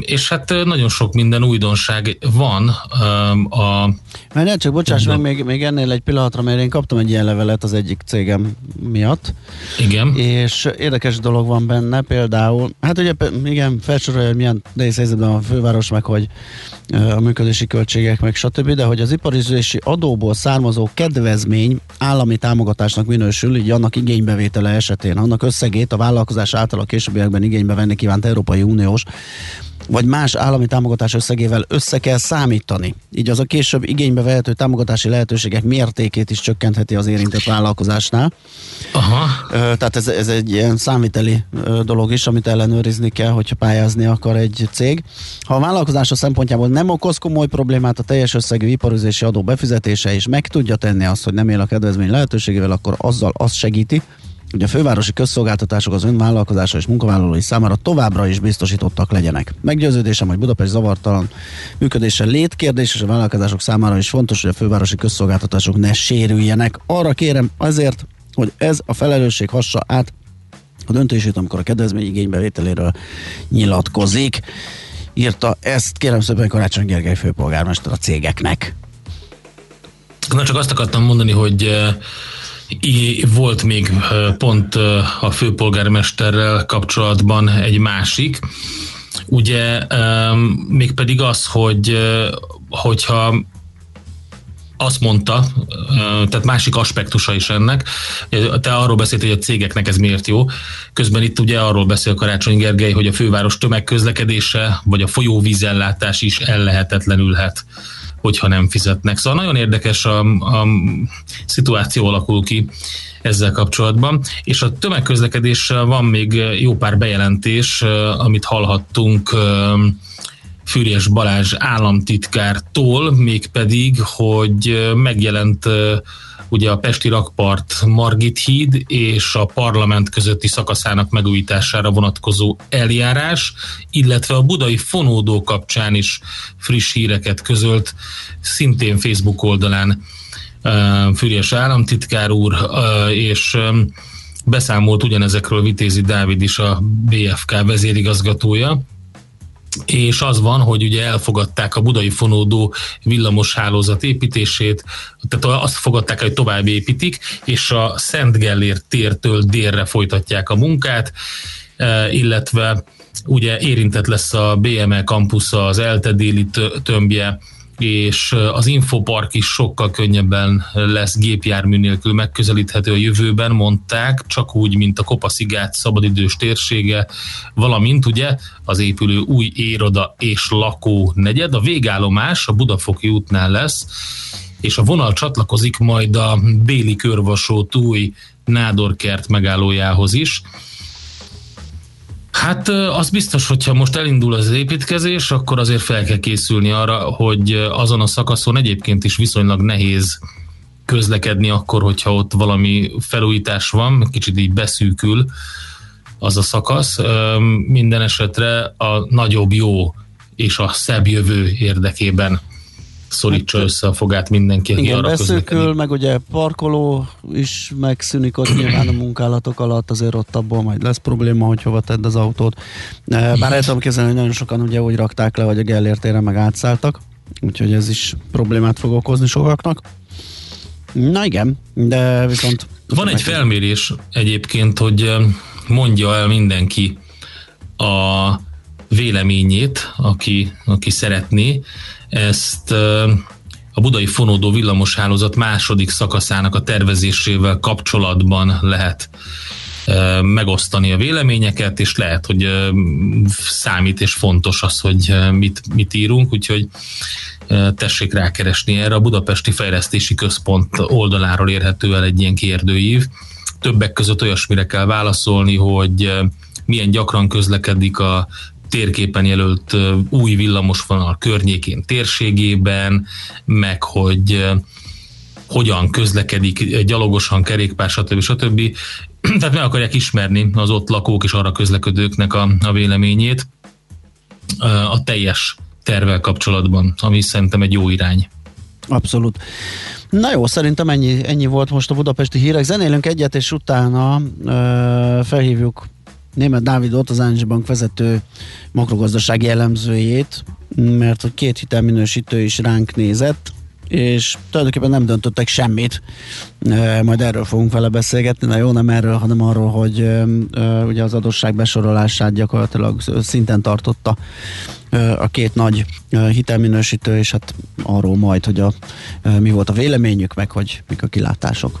És hát nagyon sok minden újdonság van a... Mert csak bocsáss meg, még, még ennél egy pillanatra, mert én kaptam egy ilyen levelet az egyik cégem miatt. Igen. És érdekes dolog van benne, például, hát ugye igen, felsorolja, hogy milyen nehéz helyzetben a főváros, meg hogy a működési költségek, meg stb., de hogy az iparizési adóból származó kedvezmény állami támogatásnak minősül, így annak igénybevétele esetén, annak összegét a vállalkozás által a későbbiekben igénybe venni kívánt Európai Uniós vagy más állami támogatás összegével össze kell számítani. Így az a később igénybe vehető támogatási lehetőségek mértékét is csökkentheti az érintett vállalkozásnál. Aha. Tehát ez, ez egy ilyen számviteli dolog is, amit ellenőrizni kell, hogyha pályázni akar egy cég. Ha a vállalkozása szempontjából nem okoz komoly problémát a teljes összegű iparüzési adó befizetése, és meg tudja tenni azt, hogy nem él a kedvezmény lehetőségével, akkor azzal azt segíti, hogy a fővárosi közszolgáltatások az önvállalkozása és munkavállalói számára továbbra is biztosítottak legyenek. Meggyőződésem, hogy Budapest zavartalan működése létkérdés, és a vállalkozások számára is fontos, hogy a fővárosi közszolgáltatások ne sérüljenek. Arra kérem azért, hogy ez a felelősség hassa át a döntését, amikor a kedvezmény igénybevételéről nyilatkozik. Írta ezt, kérem szépen Karácsony Gergely főpolgármester a cégeknek. Na csak azt akartam mondani, hogy eh, volt még pont a főpolgármesterrel kapcsolatban egy másik, ugye em, mégpedig az, hogy hogyha azt mondta, tehát másik aspektusa is ennek, te arról beszélt, hogy a cégeknek ez miért jó, közben itt ugye arról beszél Karácsony Gergely, hogy a főváros tömegközlekedése, vagy a folyóvízellátás is ellehetetlenülhet hogyha nem fizetnek. Szóval nagyon érdekes a, a szituáció alakul ki ezzel kapcsolatban, és a tömegközlekedéssel van még jó pár bejelentés, amit hallhattunk Fűrjes Balázs államtitkártól, mégpedig, hogy megjelent ugye a Pesti rakpart Margit híd és a parlament közötti szakaszának megújítására vonatkozó eljárás, illetve a budai fonódó kapcsán is friss híreket közölt, szintén Facebook oldalán Fűrjes államtitkár úr, és beszámolt ugyanezekről Vitézi Dávid is a BFK vezérigazgatója, és az van, hogy ugye elfogadták a budai fonódó villamos hálózat építését, tehát azt fogadták, hogy tovább építik, és a Szent Gellért tértől délre folytatják a munkát, illetve ugye érintett lesz a BME kampusza, az ELTE déli tömbje, és az infopark is sokkal könnyebben lesz gépjármű nélkül megközelíthető a jövőben, mondták, csak úgy, mint a Kopaszigát szabadidős térsége, valamint ugye az épülő új éroda és lakó negyed. A végállomás a Budafoki útnál lesz, és a vonal csatlakozik majd a Béli körvasút új Nádorkert megállójához is. Hát az biztos, hogyha most elindul az építkezés, akkor azért fel kell készülni arra, hogy azon a szakaszon egyébként is viszonylag nehéz közlekedni akkor, hogyha ott valami felújítás van, kicsit így beszűkül az a szakasz. Minden esetre a nagyobb jó és a szebb jövő érdekében szorítsa hát, össze a fogát mindenki, igen, arra beszűkül, meg ugye parkoló is megszűnik ott nyilván a munkálatok alatt, azért ott abból majd lesz probléma, hogy hova tedd az autót. Bár el tudom képzelni, hogy nagyon sokan ugye úgy rakták le, hogy a Gellértére meg átszálltak, úgyhogy ez is problémát fog okozni sokaknak. Na igen, de viszont... Van egy felmérés egyébként, hogy mondja el mindenki a véleményét, aki, aki szeretné. Ezt a budai fonódó villamoshálózat második szakaszának a tervezésével kapcsolatban lehet megosztani a véleményeket, és lehet, hogy számít és fontos az, hogy mit, mit írunk, úgyhogy tessék rákeresni erre. A Budapesti Fejlesztési Központ oldaláról érhető el egy ilyen kérdőív. Többek között olyasmire kell válaszolni, hogy milyen gyakran közlekedik a térképen jelölt új villamosvonal környékén térségében, meg hogy hogyan közlekedik gyalogosan, kerékpár, stb. stb. Tehát meg akarják ismerni az ott lakók és arra közlekedőknek a, a véleményét a teljes tervel kapcsolatban, ami szerintem egy jó irány. Abszolút. Na jó, szerintem ennyi, ennyi volt most a budapesti hírek. Zenélünk egyet, és utána ö, felhívjuk Német Dávidot, az Áncsi Bank vezető makrogazdasági elemzőjét, mert hogy két hitelminősítő is ránk nézett, és tulajdonképpen nem döntöttek semmit. Majd erről fogunk vele beszélgetni, na jó, nem erről, hanem arról, hogy ugye az adósság besorolását gyakorlatilag szinten tartotta a két nagy hitelminősítő, és hát arról majd, hogy a, mi volt a véleményük, meg hogy mik a kilátások.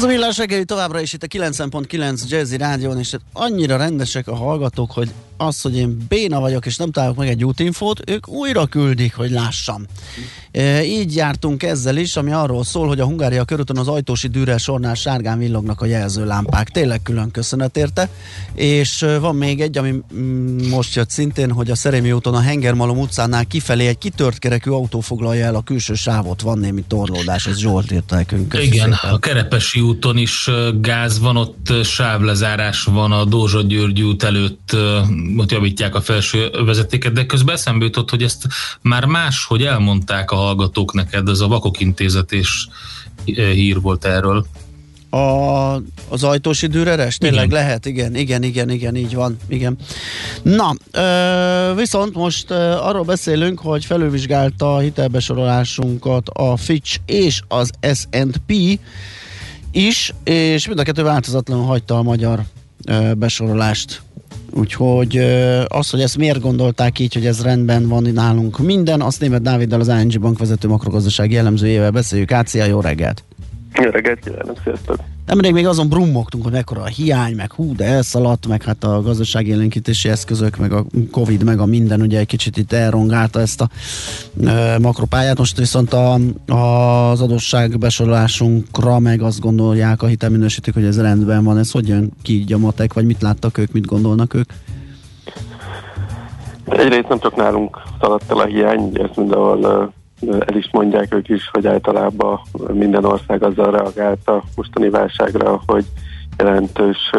Ez a villás reggeli továbbra is itt a 90.9 Jazzy Rádión, és annyira rendesek a hallgatók, hogy az, hogy én béna vagyok, és nem találok meg egy útinfót, ők újra küldik, hogy lássam. E, így jártunk ezzel is, ami arról szól, hogy a Hungária körúton az ajtósi dűrel sornál sárgán villognak a jelzőlámpák. Tényleg külön köszönet érte. És e, van még egy, ami mm, most jött szintén, hogy a Szerémi úton a Hengermalom utcánál kifelé egy kitört kerekű autó foglalja el a külső sávot. Van némi torlódás, ez Zsolt írta nekünk. Igen, szépen. a Kerepesi úton is gáz van, ott sávlezárás van a Dózsa György út előtt, ott javítják a felső vezetéket, de közben eszembe jutott, hogy ezt már más, hogy elmondták a hallgatók neked, ez a Vakok Intézet és hír volt erről. A, az ajtósi dűreres? Tényleg igen. lehet, igen, igen, igen, igen, így van, igen. Na, ö, viszont most ö, arról beszélünk, hogy felülvizsgálta a hitelbesorolásunkat a Fitch és az S&P is, és mind a kettő változatlanul hagyta a magyar ö, besorolást. Úgyhogy az, hogy ezt miért gondolták így, hogy ez rendben van nálunk minden, azt német Dáviddal az ING Bank vezető makrogazdasági jellemzőjével beszéljük. Ácia, jó reggelt! Jó reggelt kívánok, sziasztok! Nemrég még azon brummogtunk, hogy mekkora a hiány, meg hú, de elszaladt, meg hát a gazdaságélénkítési eszközök, meg a Covid, meg a minden ugye egy kicsit itt elrongálta ezt a e, makropályát. Most viszont a, a, az adósság besorolásunkra meg azt gondolják a hitelminősítők, hogy ez rendben van. Ez hogy jön ki így a matek, vagy mit láttak ők, mit gondolnak ők? Egyrészt nem csak nálunk szaladt el a hiány, ugye ezt mindenhol ö, el is mondják ők is, hogy általában minden ország azzal reagált a mostani válságra, hogy jelentős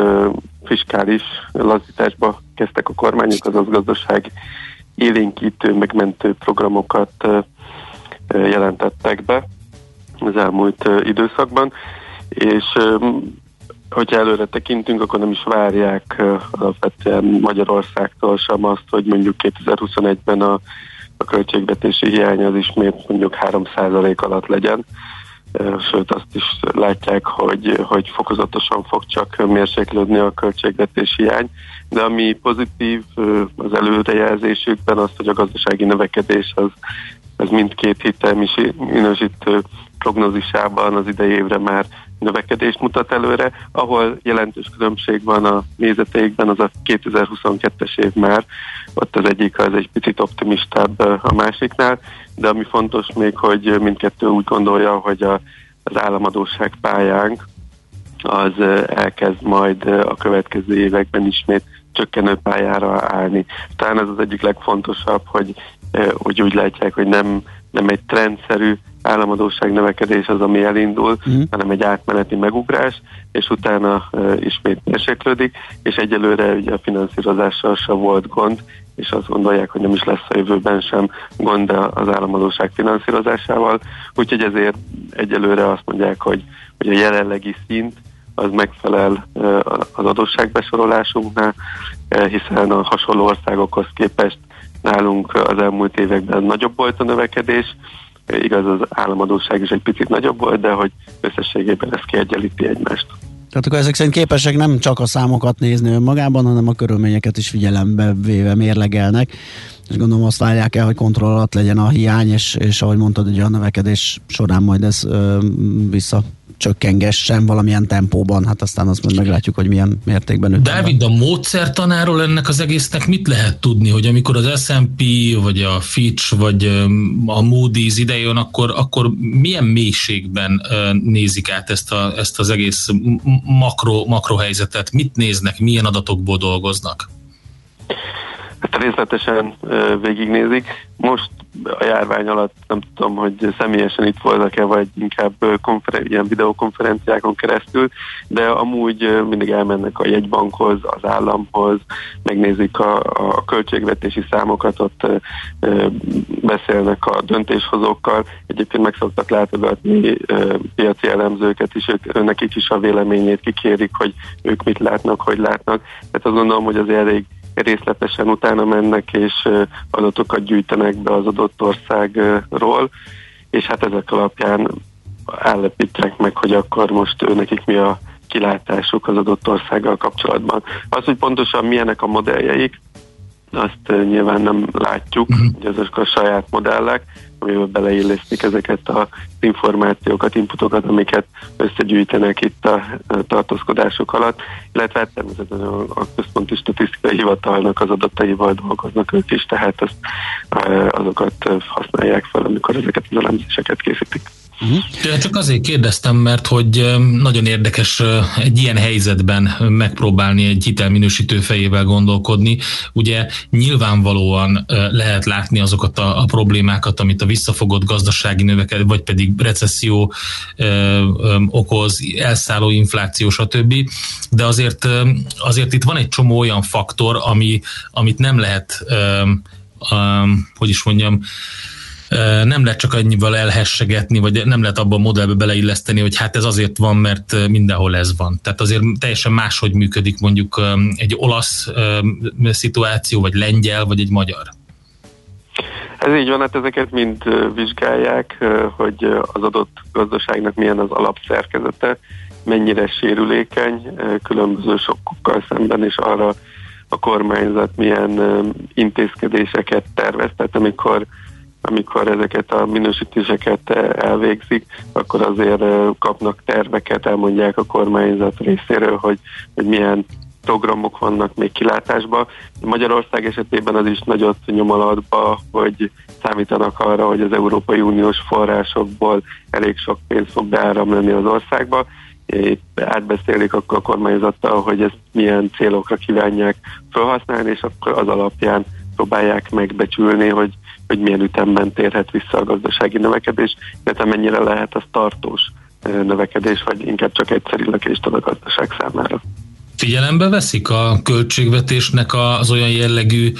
fiskális lazításba kezdtek a kormányok, azaz gazdaság élénkítő, megmentő programokat jelentettek be az elmúlt időszakban, és hogyha előre tekintünk, akkor nem is várják alapvetően Magyarországtól sem azt, hogy mondjuk 2021-ben a, a költségvetési hiány az ismét mondjuk 3% alatt legyen. Sőt, azt is látják, hogy, hogy fokozatosan fog csak mérséklődni a költségvetési hiány. De ami pozitív az előrejelzésükben az, hogy a gazdasági növekedés az, az mindkét hitelminősítő prognózisában az idei évre már növekedést mutat előre, ahol jelentős különbség van a nézeteikben, az a 2022-es év már, ott az egyik az egy picit optimistább a másiknál, de ami fontos még, hogy mindkettő úgy gondolja, hogy a, az államadóság pályánk az elkezd majd a következő években ismét csökkenő pályára állni. Talán ez az egyik legfontosabb, hogy, hogy úgy látják, hogy nem, nem egy trendszerű államadóság növekedés az, ami elindul, mm. hanem egy átmeneti megugrás, és utána uh, ismét mérséklődik, és egyelőre ugye a finanszírozással se volt gond, és azt gondolják, hogy nem is lesz a jövőben sem gond az államadóság finanszírozásával, úgyhogy ezért egyelőre azt mondják, hogy, hogy a jelenlegi szint az megfelel uh, az adósságbesorolásunknál, uh, hiszen a hasonló országokhoz képest nálunk az elmúlt években nagyobb volt a növekedés, igaz az államadóság is egy picit nagyobb volt, de hogy összességében ez kiegyenlíti egymást. Tehát akkor ezek szerint képesek nem csak a számokat nézni önmagában, hanem a körülményeket is figyelembe véve mérlegelnek. És gondolom azt várják el, hogy kontroll alatt legyen a hiány, és, és ahogy mondtad, ugye a növekedés során majd ez ö, visszacsökkengessen valamilyen tempóban, hát aztán azt majd meglátjuk, hogy milyen mértékben ütemben. Dávid, a módszertanáról ennek az egésznek mit lehet tudni, hogy amikor az S&P, vagy a Fitch, vagy a Moody's idejön, akkor, akkor milyen mélységben nézik át ezt, a, ezt az egész makro, makrohelyzetet? Mit néznek, milyen adatokból dolgoznak? Hát részletesen végignézik. Most a járvány alatt nem tudom, hogy személyesen itt voltak-e, vagy inkább konferen- ilyen videokonferenciákon keresztül, de amúgy mindig elmennek a jegybankhoz, az államhoz, megnézik a, a költségvetési számokat, ott beszélnek a döntéshozókkal. Egyébként meg szoktak látogatni piaci elemzőket is, ők, nekik is a véleményét kikérik, hogy ők mit látnak, hogy látnak. Tehát azt gondolom, hogy azért elég részletesen utána mennek, és adatokat gyűjtenek be az adott országról, és hát ezek alapján állapítják meg, hogy akkor most ő nekik mi a kilátásuk az adott országgal kapcsolatban. Az, hogy pontosan milyenek a modelljeik, azt nyilván nem látjuk, uh-huh. ugye ezek a saját modellek, amivel beleillesztik ezeket az információkat, inputokat, amiket összegyűjtenek itt a tartózkodások alatt, illetve hát természetesen a, Központi Statisztikai Hivatalnak az adataival dolgoznak ők is, tehát azt, azokat használják fel, amikor ezeket az elemzéseket készítik. Ja, Csak azért kérdeztem, mert hogy nagyon érdekes egy ilyen helyzetben megpróbálni egy hitelminősítő fejével gondolkodni. Ugye nyilvánvalóan lehet látni azokat a, a problémákat, amit a visszafogott gazdasági növekedés, vagy pedig recesszió ö, ö, okoz, elszálló infláció, stb. De azért, azért itt van egy csomó olyan faktor, ami, amit nem lehet, ö, ö, hogy is mondjam, nem lehet csak annyival elhessegetni, vagy nem lehet abban a modellbe beleilleszteni, hogy hát ez azért van, mert mindenhol ez van. Tehát azért teljesen máshogy működik mondjuk egy olasz szituáció, vagy lengyel, vagy egy magyar. Ez így van, hát ezeket mind vizsgálják, hogy az adott gazdaságnak milyen az alapszerkezete, mennyire sérülékeny különböző sokkokkal szemben, és arra a kormányzat milyen intézkedéseket tervez. Tehát amikor amikor ezeket a minősítéseket ö, elvégzik, akkor azért ö, kapnak terveket, elmondják a kormányzat részéről, hogy, hogy milyen programok vannak még kilátásba. Magyarország esetében az is nagyot nyom alatba, hogy számítanak arra, hogy az Európai Uniós forrásokból elég sok pénz fog beáramlani az országba. Épp átbeszélik akkor a kormányzattal, hogy ezt milyen célokra kívánják felhasználni, és akkor az alapján próbálják megbecsülni, hogy, hogy milyen ütemben térhet vissza a gazdasági növekedés, illetve mennyire lehet az tartós növekedés, vagy inkább csak egyszeri lökést ad a gazdaság számára. Figyelembe veszik a költségvetésnek az olyan jellegű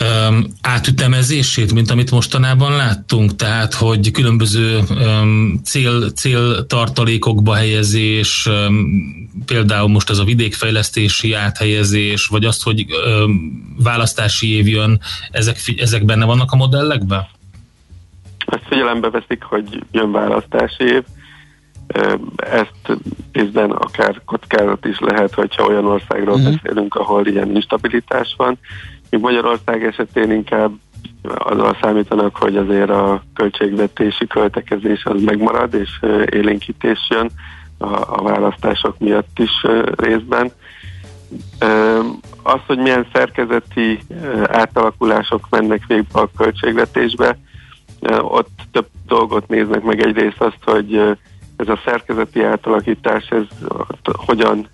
um, átütemezését, mint amit mostanában láttunk, tehát hogy különböző um, cél, céltartalékokba helyezés, um, például most ez a vidékfejlesztési áthelyezés, vagy azt, hogy um, választási év jön, ezek, ezek benne vannak a modellekben? Ezt figyelembe veszik, hogy jön választási év. Ezt részben akár kockázat is lehet, hogyha olyan országról uh-huh. beszélünk, ahol ilyen instabilitás van. Míg Magyarország esetén inkább azzal számítanak, hogy azért a költségvetési költekezés az megmarad, és élénkítés jön a, a választások miatt is részben. Ö, Az, hogy milyen szerkezeti átalakulások mennek végbe a költségvetésbe, ott több dolgot néznek meg. Egyrészt azt, hogy ez a szerkezeti átalakítás, ez hogyan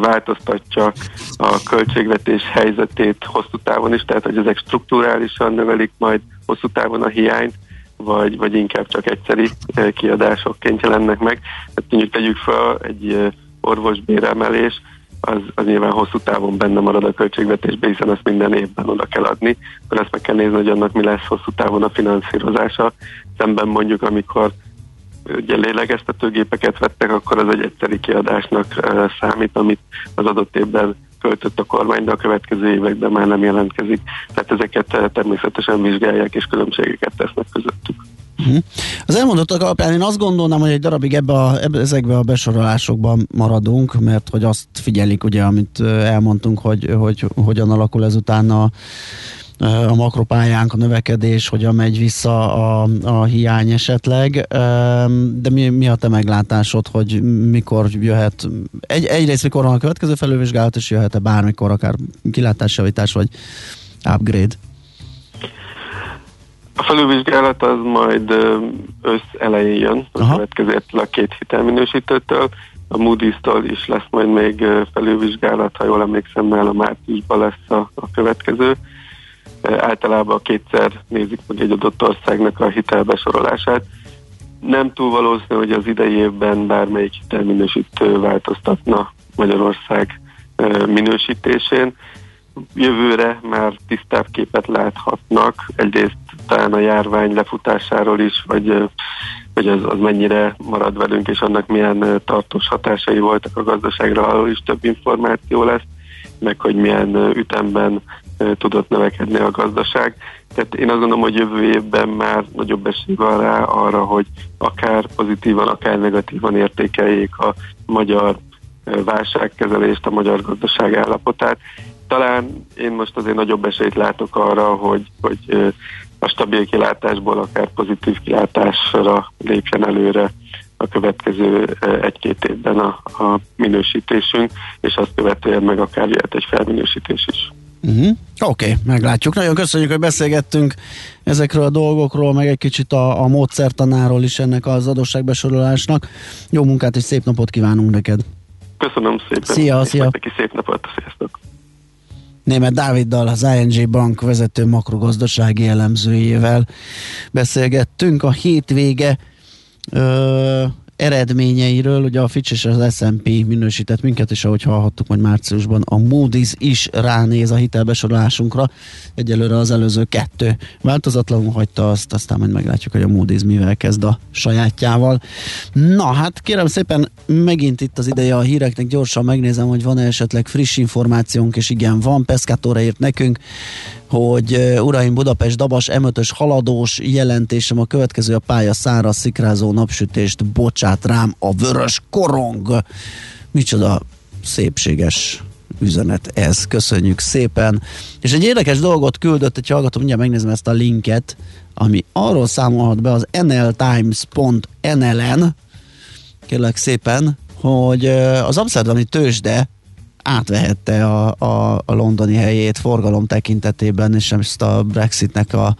változtatja a költségvetés helyzetét hosszú távon is, tehát hogy ezek strukturálisan növelik majd hosszú távon a hiányt, vagy, vagy inkább csak egyszeri kiadásokként jelennek meg. Tehát mondjuk tegyük fel egy orvosbéremelés, az, az nyilván hosszú távon benne marad a költségvetésbe, hiszen ezt minden évben oda kell adni, akkor ezt meg kell nézni, hogy annak mi lesz hosszú távon a finanszírozása, szemben mondjuk, amikor ugye lélegeztetőgépeket vettek, akkor az egy egyszeri kiadásnak ö, számít, amit az adott évben költött a kormány, de a következő években már nem jelentkezik. Tehát ezeket ö, természetesen vizsgálják, és különbségeket tesznek közöttük. Mhm. Az elmondottak alapján én azt gondolnám, hogy egy darabig ebbe a, ebbe, ezekbe a besorolásokban maradunk, mert hogy azt figyelik, ugye, amit ö, elmondtunk, hogy, hogy hogyan alakul ezután a, a makropályánk, a növekedés, hogyan megy vissza a, a hiány esetleg, de mi, mi a te meglátásod, hogy mikor jöhet, egy, egyrészt mikor van a következő felülvizsgálat, és jöhet-e bármikor, akár kilátásjavítás, vagy upgrade? A felülvizsgálat az majd ősz elején jön, a Aha. következő a két hitelminősítőtől. A Moody's-tól is lesz majd még felülvizsgálat, ha jól emlékszem, már a márciusban lesz a, a következő. Általában kétszer nézik meg egy adott országnak a hitelbesorolását. Nem túl valószínű, hogy az idei évben bármelyik hitelminősítő változtatna Magyarország minősítésén jövőre már tisztább képet láthatnak, egyrészt talán a járvány lefutásáról is, vagy hogy az, az mennyire marad velünk, és annak milyen tartós hatásai voltak a gazdaságra, arról is több információ lesz, meg hogy milyen ütemben tudott növekedni a gazdaság. Tehát én azt gondolom, hogy jövő évben már nagyobb esély van rá arra, hogy akár pozitívan, akár negatívan értékeljék a magyar válságkezelést, a magyar gazdaság állapotát. talán én most azért nagyobb esélyt látok arra, hogy, hogy a stabil kilátásból akár pozitív kilátásra lépjen előre a következő egy-két évben a, a minősítésünk, és azt követően meg akár jöhet egy felminősítés is. Uh-huh. Oké, okay, meglátjuk. Nagyon köszönjük, hogy beszélgettünk ezekről a dolgokról, meg egy kicsit a, a módszertanáról is ennek az adósságbesorolásnak. Jó munkát és szép napot kívánunk neked! Köszönöm szépen! Szia, és szia. Neki szép napot, sziasztok! Német Dáviddal, az ING Bank vezető makrogazdasági elemzőjével beszélgettünk. A hétvége ö, eredményeiről, ugye a Fitch és az S&P minősített minket, és ahogy hallhattuk, majd márciusban a Moody's is ránéz a hitelbesorolásunkra. Egyelőre az előző kettő változatlanul hagyta azt, aztán majd meglátjuk, hogy a Moody's mivel kezd a sajátjával. Na, hát kérem szépen, megint itt az ideje a híreknek, gyorsan megnézem, hogy van-e esetleg friss információnk, és igen, van, Pescatóra írt nekünk, hogy Uraim Budapest Dabas M5-ös haladós jelentésem a következő a pálya száraz szikrázó napsütést bocsát rám a vörös korong. Micsoda szépséges üzenet ez, köszönjük szépen. És egy érdekes dolgot küldött egy hallgató, mindjárt megnézem ezt a linket, ami arról számolhat be az nltimes.nln, kérlek szépen, hogy az amsterdami tőzsde átvehette a, a, a londoni helyét forgalom tekintetében, és ezt a Brexitnek a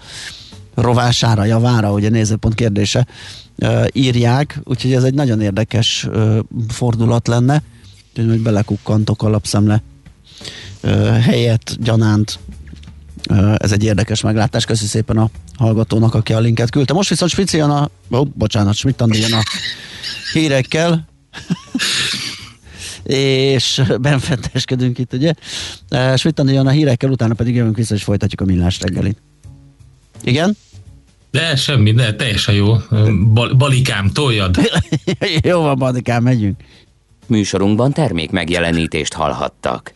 rovására, javára, ugye nézőpont kérdése írják, úgyhogy ez egy nagyon érdekes fordulat lenne, úgyhogy majd belekukkantok a lapszemle uh, helyet, gyanánt, ez egy érdekes meglátás, köszi szépen a hallgatónak, aki a linket küldte. Most viszont Spici a, ó, bocsánat, Schmidt a hírekkel, és benfenteskedünk itt, ugye? Svittani jön a hírekkel, utána pedig jövünk vissza, és folytatjuk a millás reggelit. Igen? De semmi, de teljesen jó. Bal- balikám, toljad. jó van, Balikám, megyünk. Műsorunkban termék megjelenítést hallhattak.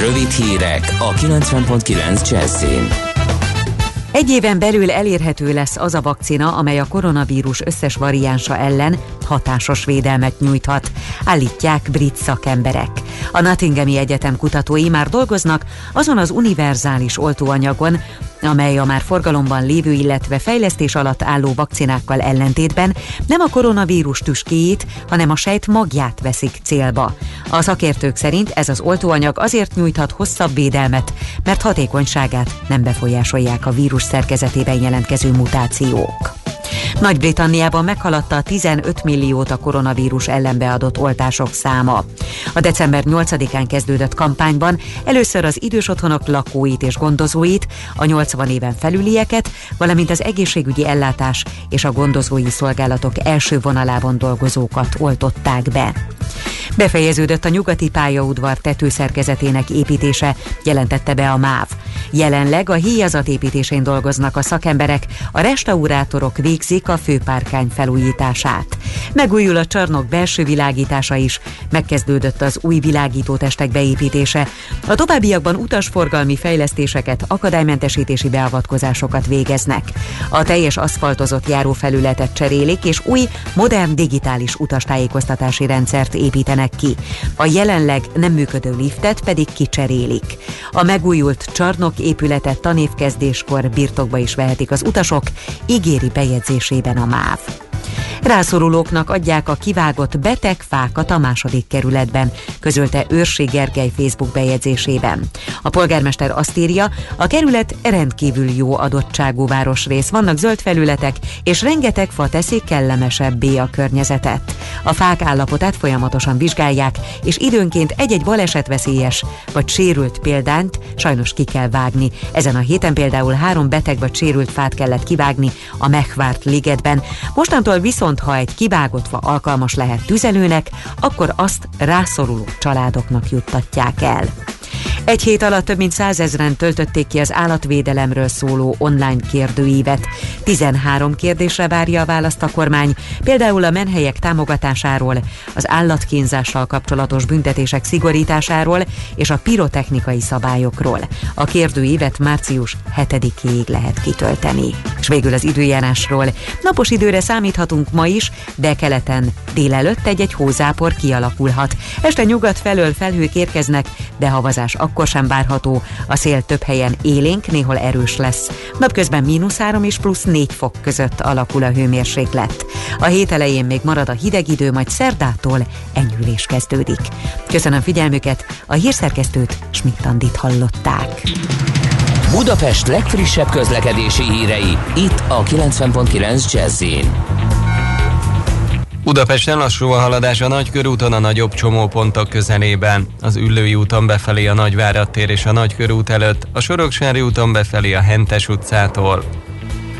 Rövid hírek a 90.9 Jazzin. Egy éven belül elérhető lesz az a vakcina, amely a koronavírus összes variánsa ellen hatásos védelmet nyújthat, állítják brit szakemberek. A Nottinghami Egyetem kutatói már dolgoznak azon az univerzális oltóanyagon, amely a már forgalomban lévő, illetve fejlesztés alatt álló vakcinákkal ellentétben nem a koronavírus tüskéjét, hanem a sejt magját veszik célba. A szakértők szerint ez az oltóanyag azért nyújthat hosszabb védelmet, mert hatékonyságát nem befolyásolják a vírus szerkezetében jelentkező mutációk. Nagy-Britanniában meghaladta a 15 milliót a koronavírus ellen beadott oltások száma. A december 8-án kezdődött kampányban először az idős otthonok lakóit és gondozóit, a 80 éven felülieket, valamint az egészségügyi ellátás és a gondozói szolgálatok első vonalában dolgozókat oltották be. Befejeződött a nyugati pályaudvar tetőszerkezetének építése, jelentette be a MÁV. Jelenleg a híjazat építésén dolgoznak a szakemberek, a restaurátorok végzik a főpárkány felújítását. Megújul a csarnok belső világítása is, megkezdődött az új világítótestek beépítése. A továbbiakban utasforgalmi fejlesztéseket, akadálymentesítési beavatkozásokat végeznek. A teljes aszfaltozott járófelületet cserélik, és új, modern digitális utastájékoztatási rendszert építenek ki. A jelenleg nem működő liftet pedig kicserélik. A megújult csarnok épületet tanévkezdéskor birtokba is vehetik az utasok, ígéri bejegyzésében a MÁV. Rászorulóknak adják a kivágott beteg fákat a második kerületben, közölte Őrsi Gergely Facebook bejegyzésében. A polgármester azt írja, a kerület rendkívül jó adottságú városrész, vannak zöld felületek, és rengeteg fa teszik kellemesebbé a környezetet. A fák állapotát folyamatosan vizsgálják, és időnként egy-egy balesetveszélyes vagy sérült példányt sajnos ki kell vágni. Ezen a héten például három beteg vagy sérült fát kellett kivágni a megvárt ligetben. Mostantól viszont, ha egy kivágott fa alkalmas lehet tüzelőnek, akkor azt rászoruló családoknak juttatják el. Egy hét alatt több mint százezren töltötték ki az állatvédelemről szóló online kérdőívet. 13 kérdésre várja a választ a kormány, például a menhelyek támogatásáról, az állatkínzással kapcsolatos büntetések szigorításáról és a pirotechnikai szabályokról. A kérdőívet március 7-ig lehet kitölteni. És végül az időjárásról. Napos időre számíthatunk ma is, de keleten délelőtt egy-egy hózápor kialakulhat. Este nyugat felől felhők érkeznek, de havazás akkor sem várható. A szél több helyen élénk, néhol erős lesz. Napközben mínusz 3 és plusz 4 fok között alakul a hőmérséklet. A hét elején még marad a hideg idő, majd szerdától enyhülés kezdődik. Köszönöm figyelmüket, a hírszerkesztőt Schmidt-Andit hallották. Budapest legfrissebb közlekedési hírei, itt a 90.9 jazz Budapesten lassú a haladás a Nagykörúton a nagyobb csomópontok közelében, az Üllői úton befelé a Nagyvárad tér és a Nagykörút előtt, a Soroksári úton befelé a Hentes utcától.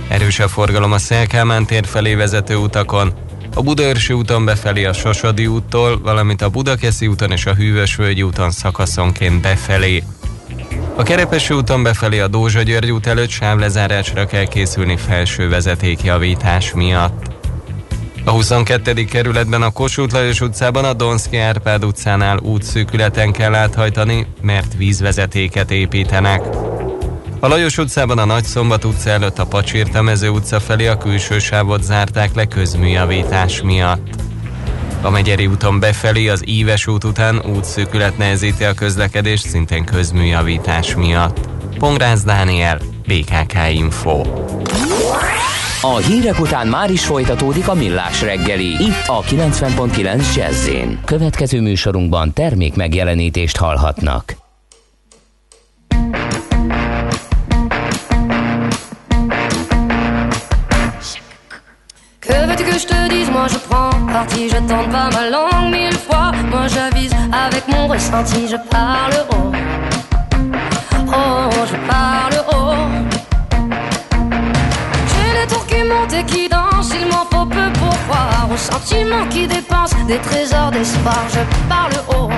Erős a forgalom a Szelkámán tér felé vezető utakon, a Budaörsi úton befelé a Sosodi úttól, valamint a Budakeszi úton és a Hűvösvölgyi úton szakaszonként befelé. A Kerepesi úton befelé a Dózsa György út előtt sávlezárásra kell készülni felső vezetékjavítás miatt. A 22. kerületben a Kossuth Lajos utcában a Donszki Árpád utcánál útszűkületen kell áthajtani, mert vízvezetéket építenek. A Lajos utcában a Nagyszombat utca előtt a Pacsirta mező utca felé a külső sávot zárták le közműjavítás miatt. A Megyeri úton befelé az Íves út után útszűkület nehezíti a közlekedést szintén közműjavítás miatt. Pongrász Dániel, BKK Info. A hírek után már is folytatódik a millás reggeli, itt a 90.9 jazz Következő műsorunkban termék megjelenítést hallhatnak. Que veux-tu que je te dise Moi je prends parti, je tente pas ma langue mille fois. Moi j'avise avec mon ressenti, je parle haut. Oh, je parle tours qui dansent, il m'en faut peu pour croire aux sentiments qui dépensent des trésors d'espoir. Je parle haut.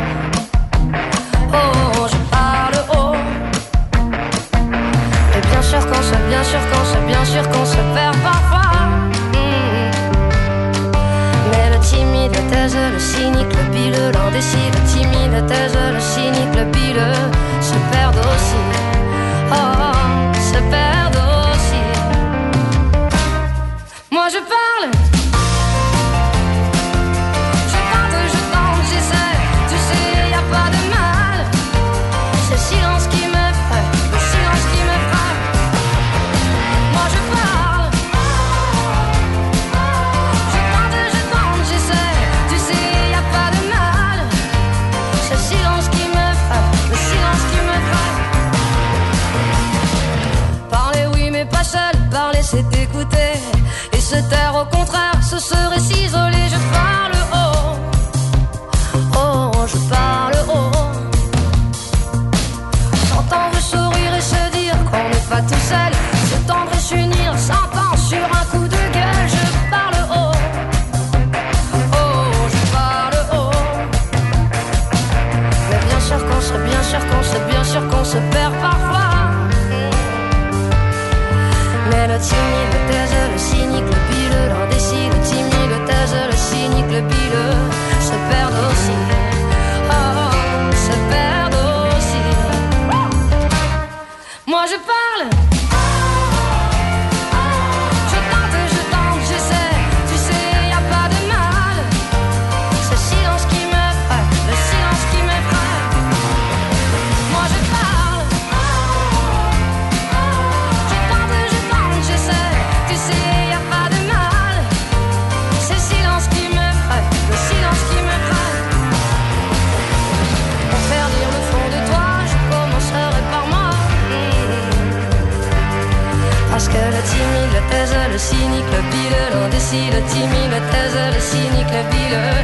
Oh, je parle haut. Et bien sûr qu'on se, bien sûr qu'on se, bien sûr qu'on se perd parfois. Hmm. Mais le timide, le taise, le cynique, le pileux, l'indécis, le timide, le taise, le cynique, le pileux, se perdent aussi. Oh, Moi je parle? Je tente, je tente, j'essaie. Tu sais, y a pas de mal. Le silence qui me frappe, le silence qui me frappe. Moi je parle. Je tente, je tente, j'essaie. Tu sais, y a pas de mal. Le silence qui me frappe, le silence qui me frappe. Parler oui, mais pas seul. Parler c'est écouter. Se taire au contraire, ce serait pileux, l'indécis, le timide, le taise, le cynique, le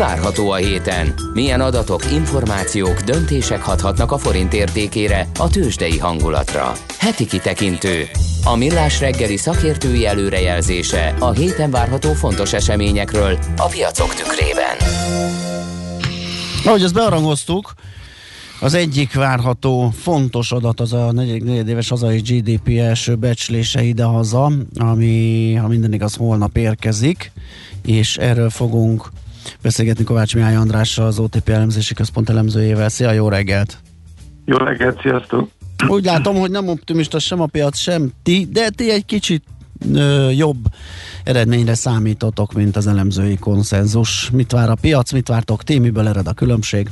várható a héten? Milyen adatok, információk, döntések hathatnak a forint értékére, a tőzsdei hangulatra? Heti kitekintő. A millás reggeli szakértői előrejelzése a héten várható fontos eseményekről a piacok tükrében. Ahogy ezt bearangoztuk, az egyik várható fontos adat az a negyedéves hazai GDP első becslése idehaza, ami, ha minden igaz, holnap érkezik, és erről fogunk beszélgetni Kovács Mihály Andrással, az OTP elemzési központ elemzőjével. Szia, jó reggelt! Jó reggelt, sziasztok! Úgy látom, hogy nem optimista sem a piac, sem ti, de ti egy kicsit ö, jobb eredményre számítotok, mint az elemzői konszenzus. Mit vár a piac, mit vártok ti, miből ered a különbség?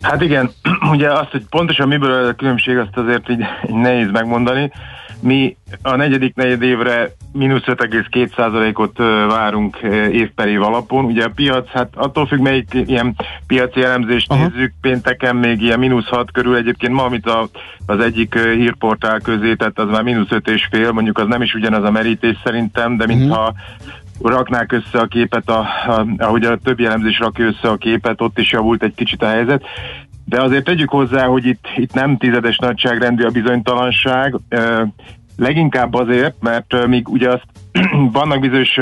Hát igen, ugye azt, hogy pontosan miből ered a különbség, azt azért így, így nehéz megmondani. Mi a negyedik negyed évre mínusz 5,2%-ot ö, várunk év per év alapon. Ugye a piac, hát attól függ, melyik ilyen piaci elemzést Aha. nézzük, pénteken még ilyen mínusz 6 körül. Egyébként ma, amit a, az egyik hírportál közé tett, az már mínusz 5,5, mondjuk az nem is ugyanaz a merítés szerintem, de mintha raknák össze a képet, a, a, ahogy a többi elemzés rakja össze a képet, ott is javult egy kicsit a helyzet. De azért tegyük hozzá, hogy itt, itt nem tizedes nagyságrendű a bizonytalanság, leginkább azért, mert ö, míg ugye azt vannak bizonyos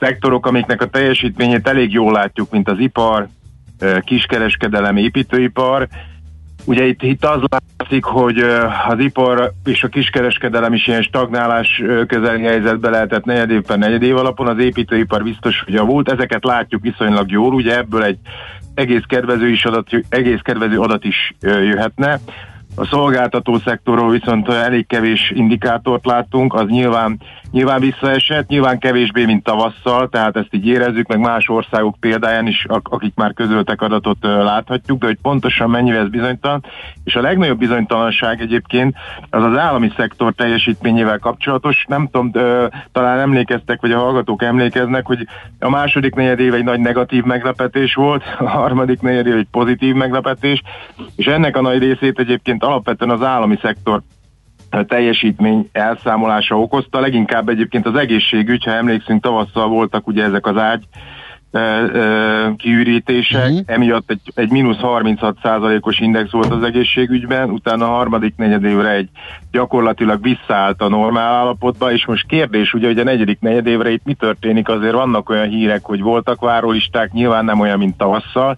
szektorok, amiknek a teljesítményét elég jól látjuk, mint az ipar, kiskereskedelem, építőipar, Ugye itt, itt az látszik, hogy az ipar és a kiskereskedelem is ilyen stagnálás közeli helyzetbe lehetett negyed év per negyed év alapon, az építőipar biztos, hogy javult, ezeket látjuk viszonylag jól, ugye ebből egy egész kedvező, is adat, egész kedvező adat is jöhetne. A szolgáltató szektorról viszont elég kevés indikátort láttunk, az nyilván, nyilván visszaesett, nyilván kevésbé, mint tavasszal, tehát ezt így érezzük, meg más országok példáján is, ak- akik már közöltek adatot láthatjuk, de hogy pontosan mennyivel ez bizonytalan. És a legnagyobb bizonytalanság egyébként az az állami szektor teljesítményével kapcsolatos. Nem tudom, talán emlékeztek, vagy a hallgatók emlékeznek, hogy a második negyed év egy nagy negatív meglepetés volt, a harmadik negyed év egy pozitív meglepetés, és ennek a nagy részét egyébként alapvetően az állami szektor teljesítmény elszámolása okozta, leginkább egyébként az egészségügy, ha emlékszünk, tavasszal voltak ugye ezek az ágy kiürítések, uh-huh. emiatt egy, egy mínusz 36 os index volt az egészségügyben, utána a harmadik negyedévre egy gyakorlatilag visszaállt a normál állapotba, és most kérdés ugye, hogy a negyedik negyedévre itt mi történik, azért vannak olyan hírek, hogy voltak várólisták, nyilván nem olyan, mint tavasszal,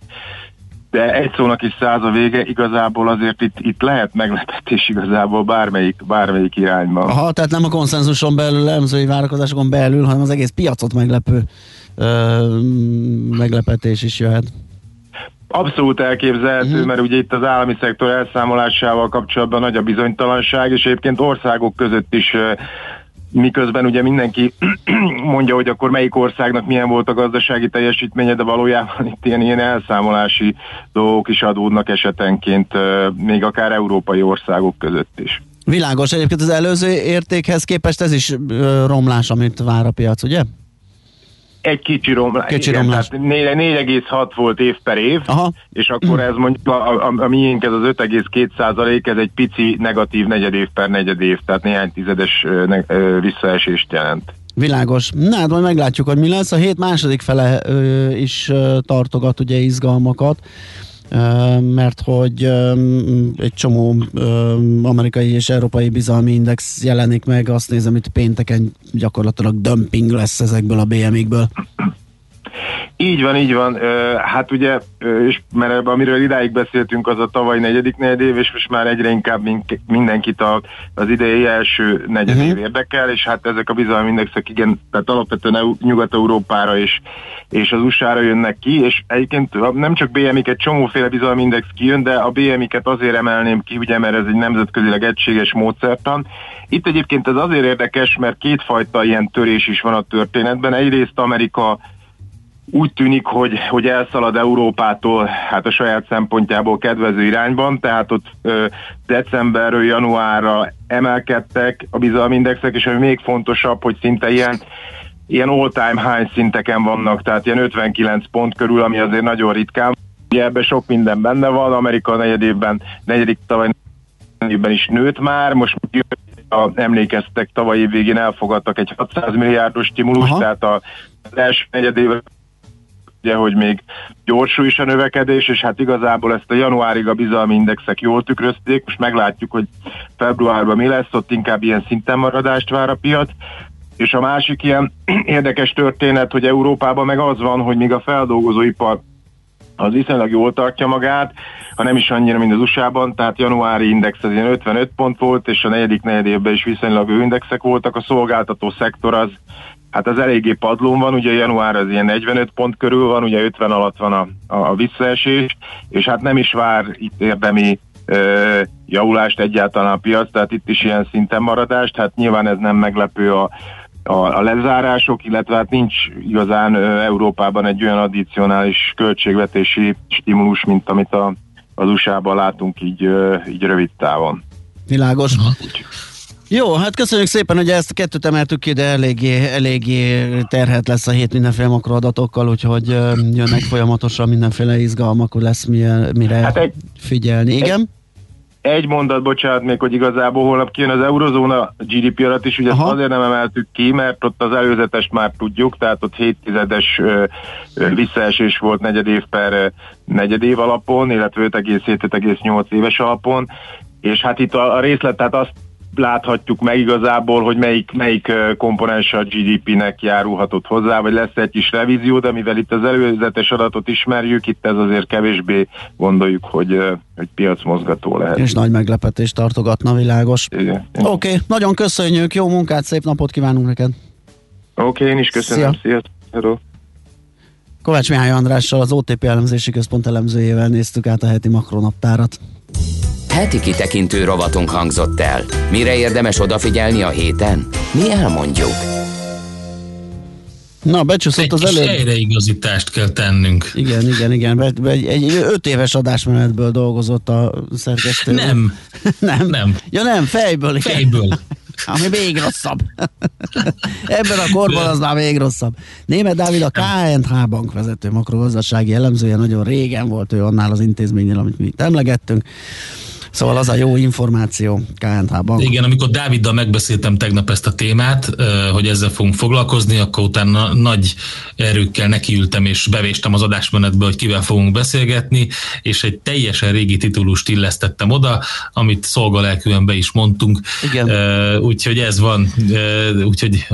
de egy szónak is száz a vége, igazából azért itt, itt lehet meglepetés igazából bármelyik, bármelyik irányban. Aha, tehát nem a konszenzuson belül, elemzői várakozásokon belül, hanem az egész piacot meglepő ö, meglepetés is jöhet. Abszolút elképzelhető, uh-huh. mert ugye itt az állami szektor elszámolásával kapcsolatban nagy a bizonytalanság, és egyébként országok között is miközben ugye mindenki mondja, hogy akkor melyik országnak milyen volt a gazdasági teljesítménye, de valójában itt ilyen, ilyen elszámolási dolgok is adódnak esetenként, még akár európai országok között is. Világos, egyébként az előző értékhez képest ez is romlás, amit vár a piac, ugye? Egy kicsi romlás. Kicsi igen, romlás. Tehát négy- 4,6 volt év per év, Aha. és akkor ez mondjuk a, a, a miénk ez az 5,2 százalék, ez egy pici negatív negyed év per negyed év, tehát néhány tizedes ne, ö, visszaesést jelent. Világos. Na hát majd meglátjuk, hogy mi lesz. A hét második fele ö, is ö, tartogat ugye izgalmakat, mert hogy egy csomó amerikai és európai bizalmi index jelenik meg. Azt nézem, itt pénteken gyakorlatilag dumping lesz ezekből a BMI-kből. Így van, így van. Hát ugye, és mert amiről idáig beszéltünk, az a tavaly negyedik negyedév, és most már egyre inkább mindenkit a, az idei első negyedév uh-huh. érdekel, és hát ezek a bizalmi indexek igen, tehát alapvetően EU- Nyugat-Európára és, és az USA-ra jönnek ki, és egyébként nem csak BMI-ket, csomóféle bizalmi index kijön, de a BMI-ket azért emelném ki, ugye, mert ez egy nemzetközileg egységes módszertan. Itt egyébként ez azért érdekes, mert kétfajta ilyen törés is van a történetben. Egyrészt Amerika úgy tűnik, hogy, hogy elszalad Európától hát a saját szempontjából kedvező irányban, tehát ott ö, decemberről januárra emelkedtek a bizalmi indexek, és ami még fontosabb, hogy szinte ilyen ilyen all-time high szinteken vannak, tehát ilyen 59 pont körül, ami azért nagyon ritkán. Ugye ebben sok minden benne van, Amerika negyedében, negyedik tavaly évben is nőtt már, most a, emlékeztek, tavaly év végén elfogadtak egy 600 milliárdos stimulus, tehát a, az első negyedében ugye, hogy még gyorsul is a növekedés, és hát igazából ezt a januárig a bizalmi indexek jól tükrözték, most meglátjuk, hogy februárban mi lesz, ott inkább ilyen szinten maradást vár a piac, és a másik ilyen érdekes történet, hogy Európában meg az van, hogy míg a feldolgozóipar az viszonylag jól tartja magát, ha nem is annyira, mint az USA-ban, tehát januári index az ilyen 55 pont volt, és a negyedik negyedévben is viszonylag indexek voltak, a szolgáltató szektor az Hát az eléggé padlón van, ugye január az ilyen 45 pont körül van, ugye 50 alatt van a, a, a visszaesés, és hát nem is vár itt érdemi ö, javulást egyáltalán a piac, tehát itt is ilyen szinten maradást, hát nyilván ez nem meglepő a, a, a lezárások, illetve hát nincs igazán ö, Európában egy olyan addicionális költségvetési stimulus, mint amit a, az USA-ban látunk így, ö, így rövid távon. Világos. Jó, hát köszönjük szépen, hogy ezt a kettőt emeltük ki, de eléggé, eléggé terhet lesz a hét mindenféle makroadatokkal, úgyhogy jönnek folyamatosan mindenféle izgalmak, hogy lesz mire, mire Hát egy- figyelni. Igen? Egy mondat, bocsánat, még, hogy igazából holnap kijön az eurozóna GDP adat is, ugye ezt azért nem emeltük ki, mert ott az előzetest már tudjuk, tehát ott 7 tizedes visszaesés volt negyed év per negyed év alapon, illetve 5,7-5,8 éves alapon, és hát itt a, a részlet, tehát azt láthatjuk meg igazából, hogy melyik, melyik ö, komponense a GDP-nek járulhatott hozzá, vagy lesz egy kis revízió, de mivel itt az előzetes adatot ismerjük, itt ez azért kevésbé gondoljuk, hogy, hogy piacmozgató lehet. És nagy meglepetést tartogatna, világos. Oké, okay, nagyon köszönjük, jó munkát, szép napot kívánunk neked. Oké, okay, én is köszönöm. Szia. Sziasztok. Hello. Kovács Mihály Andrással, az OTP elemzési központ elemzőjével néztük át a heti makronaptárat. Heti kitekintő rovatunk hangzott el. Mire érdemes odafigyelni a héten? Mi elmondjuk. Na, becsúszott az Kis előbb. helyreigazítást kell tennünk. Igen, igen, igen. Be, be, egy, egy öt éves adásmenetből dolgozott a szerkesztő. Nem. nem. Nem. Ja nem, fejből. igen. Fejből. Ami még rosszabb. Ebben a korban az már még rosszabb. Német Dávid a KNH bank vezető makrogazdasági elemzője, nagyon régen volt ő annál az intézménynél, amit mi itt emlegettünk. Szóval az a jó információ, KNH bank. Igen, amikor Dáviddal megbeszéltem tegnap ezt a témát, hogy ezzel fogunk foglalkozni, akkor utána nagy erőkkel nekiültem és bevéstem az adásmenetbe, hogy kivel fogunk beszélgetni, és egy teljesen régi titulust illesztettem oda, amit szolgalelkűen be is mondtunk. Igen. Úgyhogy ez van, úgyhogy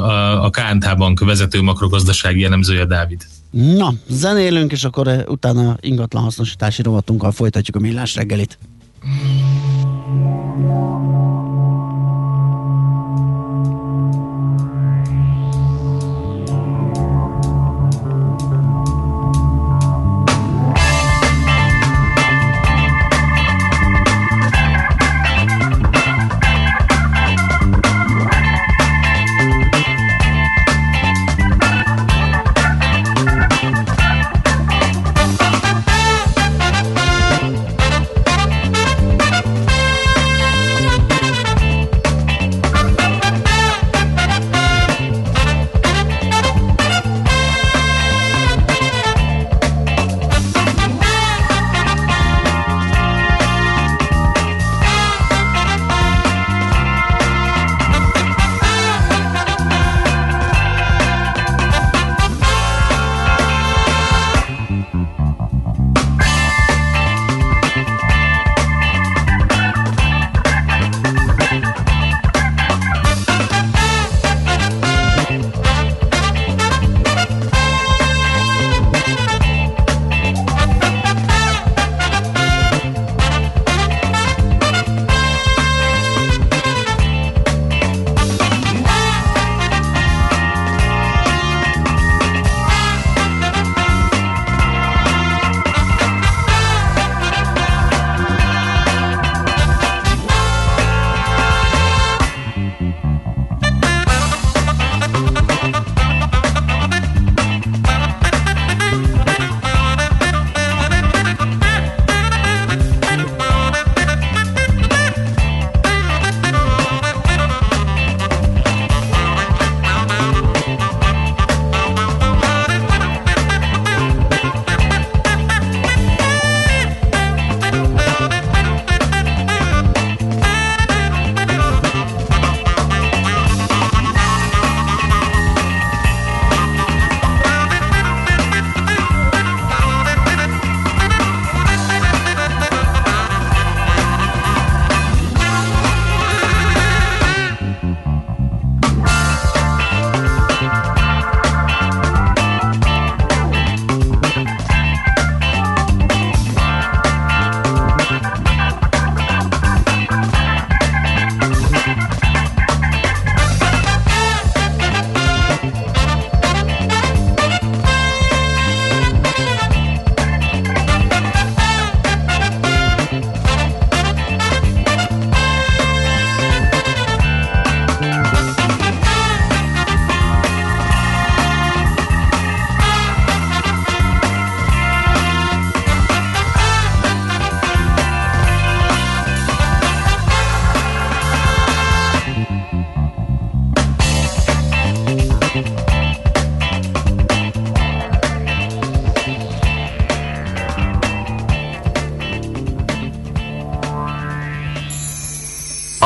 a, KNH bank vezető makrogazdasági elemzője Dávid. Na, zenélünk, és akkor utána ingatlan hasznosítási rovatunkkal folytatjuk a millás reggelit. Yeah.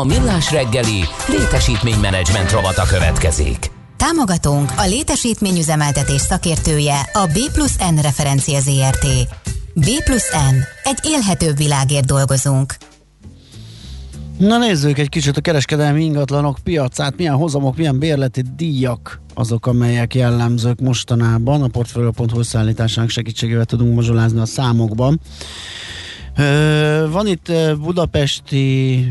A millás reggeli létesítménymenedzsment rovata következik. Támogatónk a létesítményüzemeltetés szakértője a B plusz N referencia ZRT. B plusz N. Egy élhetőbb világért dolgozunk. Na nézzük egy kicsit a kereskedelmi ingatlanok piacát, milyen hozamok, milyen bérleti díjak azok, amelyek jellemzők mostanában. A Portfolio.hu szállításának segítségével tudunk mazsolázni a számokban. Van itt budapesti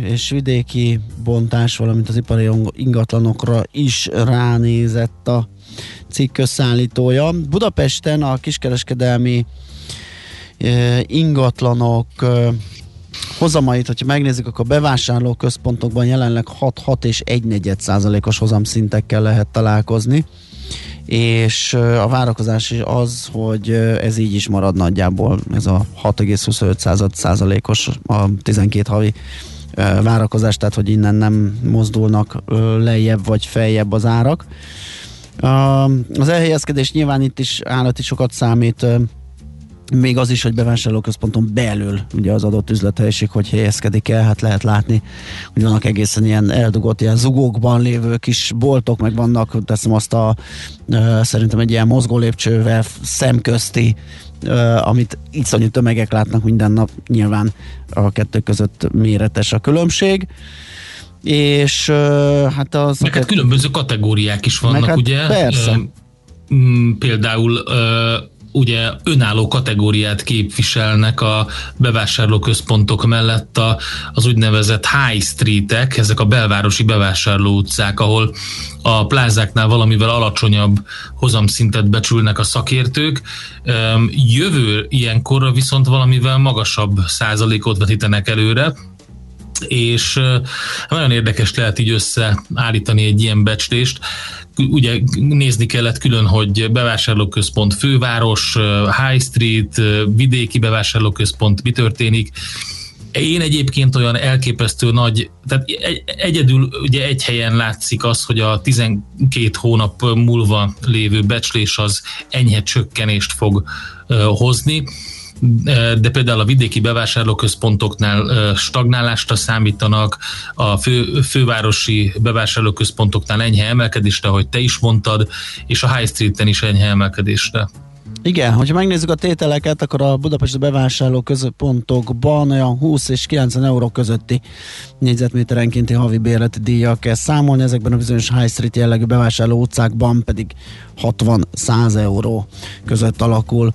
és vidéki bontás, valamint az ipari ingatlanokra is ránézett a cikk összeállítója. Budapesten a kiskereskedelmi ingatlanok hozamait, hogyha megnézzük, akkor bevásárló központokban jelenleg 6-6 és 1 százalékos hozamszintekkel lehet találkozni és a várakozás az, hogy ez így is marad nagyjából, ez a 6,25 század százalékos a 12 havi várakozás, tehát hogy innen nem mozdulnak lejjebb vagy feljebb az árak. Az elhelyezkedés nyilván itt is állati sokat számít, még az is, hogy bevásárlóközponton belül ugye az adott üzlethelyiség, hogy helyezkedik el, hát lehet látni, hogy vannak egészen ilyen eldugott, ilyen zugókban lévő kis boltok, meg vannak, teszem azt a szerintem egy ilyen mozgó lépcsővel szemközti, amit iszonyú tömegek látnak minden nap, nyilván a kettő között méretes a különbség és hát az... Meg hát különböző kategóriák is vannak, hát ugye? persze. Például ugye önálló kategóriát képviselnek a bevásárlóközpontok mellett a, az úgynevezett high streetek, ezek a belvárosi bevásárló utcák, ahol a plázáknál valamivel alacsonyabb hozamszintet becsülnek a szakértők. Jövő ilyenkorra viszont valamivel magasabb százalékot vetítenek előre, és nagyon érdekes lehet így összeállítani egy ilyen becslést. Ugye nézni kellett külön, hogy bevásárlóközpont főváros, high street, vidéki bevásárlóközpont, mi történik. Én egyébként olyan elképesztő nagy, tehát egy- egyedül ugye egy helyen látszik az, hogy a 12 hónap múlva lévő becslés az enyhe csökkenést fog hozni de például a vidéki bevásárlóközpontoknál stagnálásra számítanak, a fő, fővárosi bevásárlóközpontoknál enyhe emelkedésre, ahogy te is mondtad, és a High Street-en is enyhe emelkedésre. Igen, hogyha megnézzük a tételeket, akkor a budapesti bevásárló központokban olyan 20 és 90 euró közötti négyzetméterenkénti havi bérleti díjjal kell számolni, ezekben a bizonyos high street jellegű bevásárló utcákban pedig 60-100 euró között alakul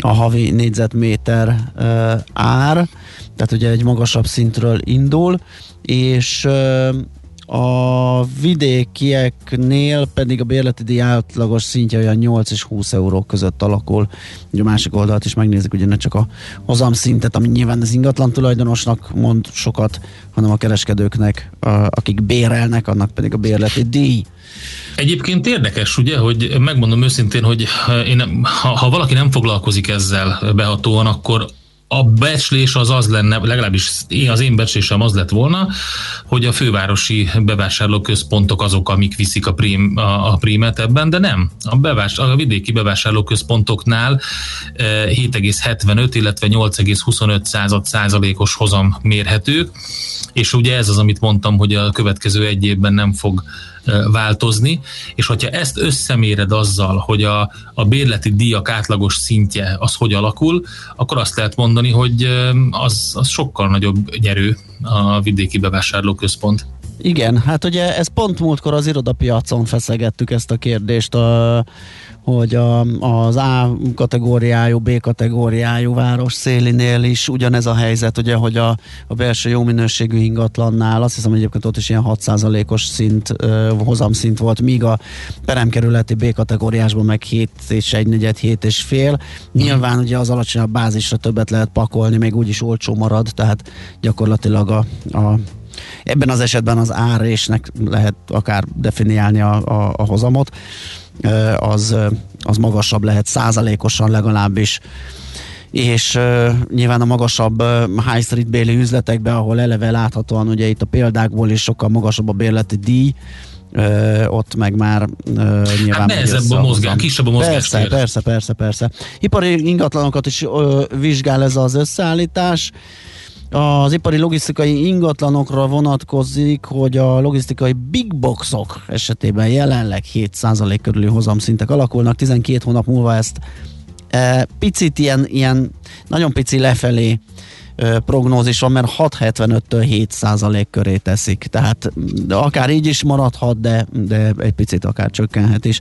a havi négyzetméter uh, ár, tehát ugye egy magasabb szintről indul, és a vidékieknél pedig a bérleti díj átlagos szintje olyan 8 és 20 euró között alakul. Ugye a másik oldalt is megnézzük, ugye ne csak a hozam szintet, ami nyilván az ingatlan tulajdonosnak mond sokat, hanem a kereskedőknek, akik bérelnek, annak pedig a bérleti díj. Egyébként érdekes, ugye, hogy megmondom őszintén, hogy én, nem- ha, ha valaki nem foglalkozik ezzel behatóan, akkor a becslés az az lenne, legalábbis az én becslésem az lett volna, hogy a fővárosi bevásárlóközpontok azok, amik viszik a, prím, a, a prímet ebben, de nem. A, bevás, a vidéki bevásárlóközpontoknál eh, 7,75, illetve 8,25 század százalékos hozam mérhető, és ugye ez az, amit mondtam, hogy a következő egy évben nem fog változni, és hogyha ezt összeméred azzal, hogy a, a bérleti díjak átlagos szintje az hogy alakul, akkor azt lehet mondani, hogy az, az sokkal nagyobb nyerő a vidéki bevásárlóközpont. Igen, hát ugye ez pont múltkor az irodapiacon feszegettük ezt a kérdést, a, hogy a, az A kategóriájú, B kategóriájú város szélinél is ugyanez a helyzet, ugye, hogy a, a belső jó minőségű ingatlannál, azt hiszem, egyébként ott is ilyen 6%-os szint, ö, hozamszint volt, míg a peremkerületi B kategóriásban meg 7 és 1 negyed, 7 és fél. Nyilván ugye az alacsonyabb bázisra többet lehet pakolni, még úgyis olcsó marad, tehát gyakorlatilag a, a Ebben az esetben az árésnek lehet akár definiálni a, a, a hozamot, Ö, az, ö, az magasabb lehet százalékosan legalábbis és uh, nyilván a magasabb uh, high street béli üzletekben, ahol eleve láthatóan ugye itt a példákból is sokkal magasabb a bérleti díj, uh, ott meg már uh, nyilván Hát nehezebb a mozgás, kisebb a Persze, mozgástér. persze, persze, persze. Ipari ingatlanokat is uh, vizsgál ez az összeállítás. Az ipari logisztikai ingatlanokra vonatkozik, hogy a logisztikai big boxok esetében jelenleg 7% körüli hozamszintek alakulnak, 12 hónap múlva ezt e, picit ilyen, ilyen nagyon pici lefelé prognózis van, mert 6,75-től 7 százalék köré teszik. Tehát akár így is maradhat, de, de egy picit akár csökkenhet is.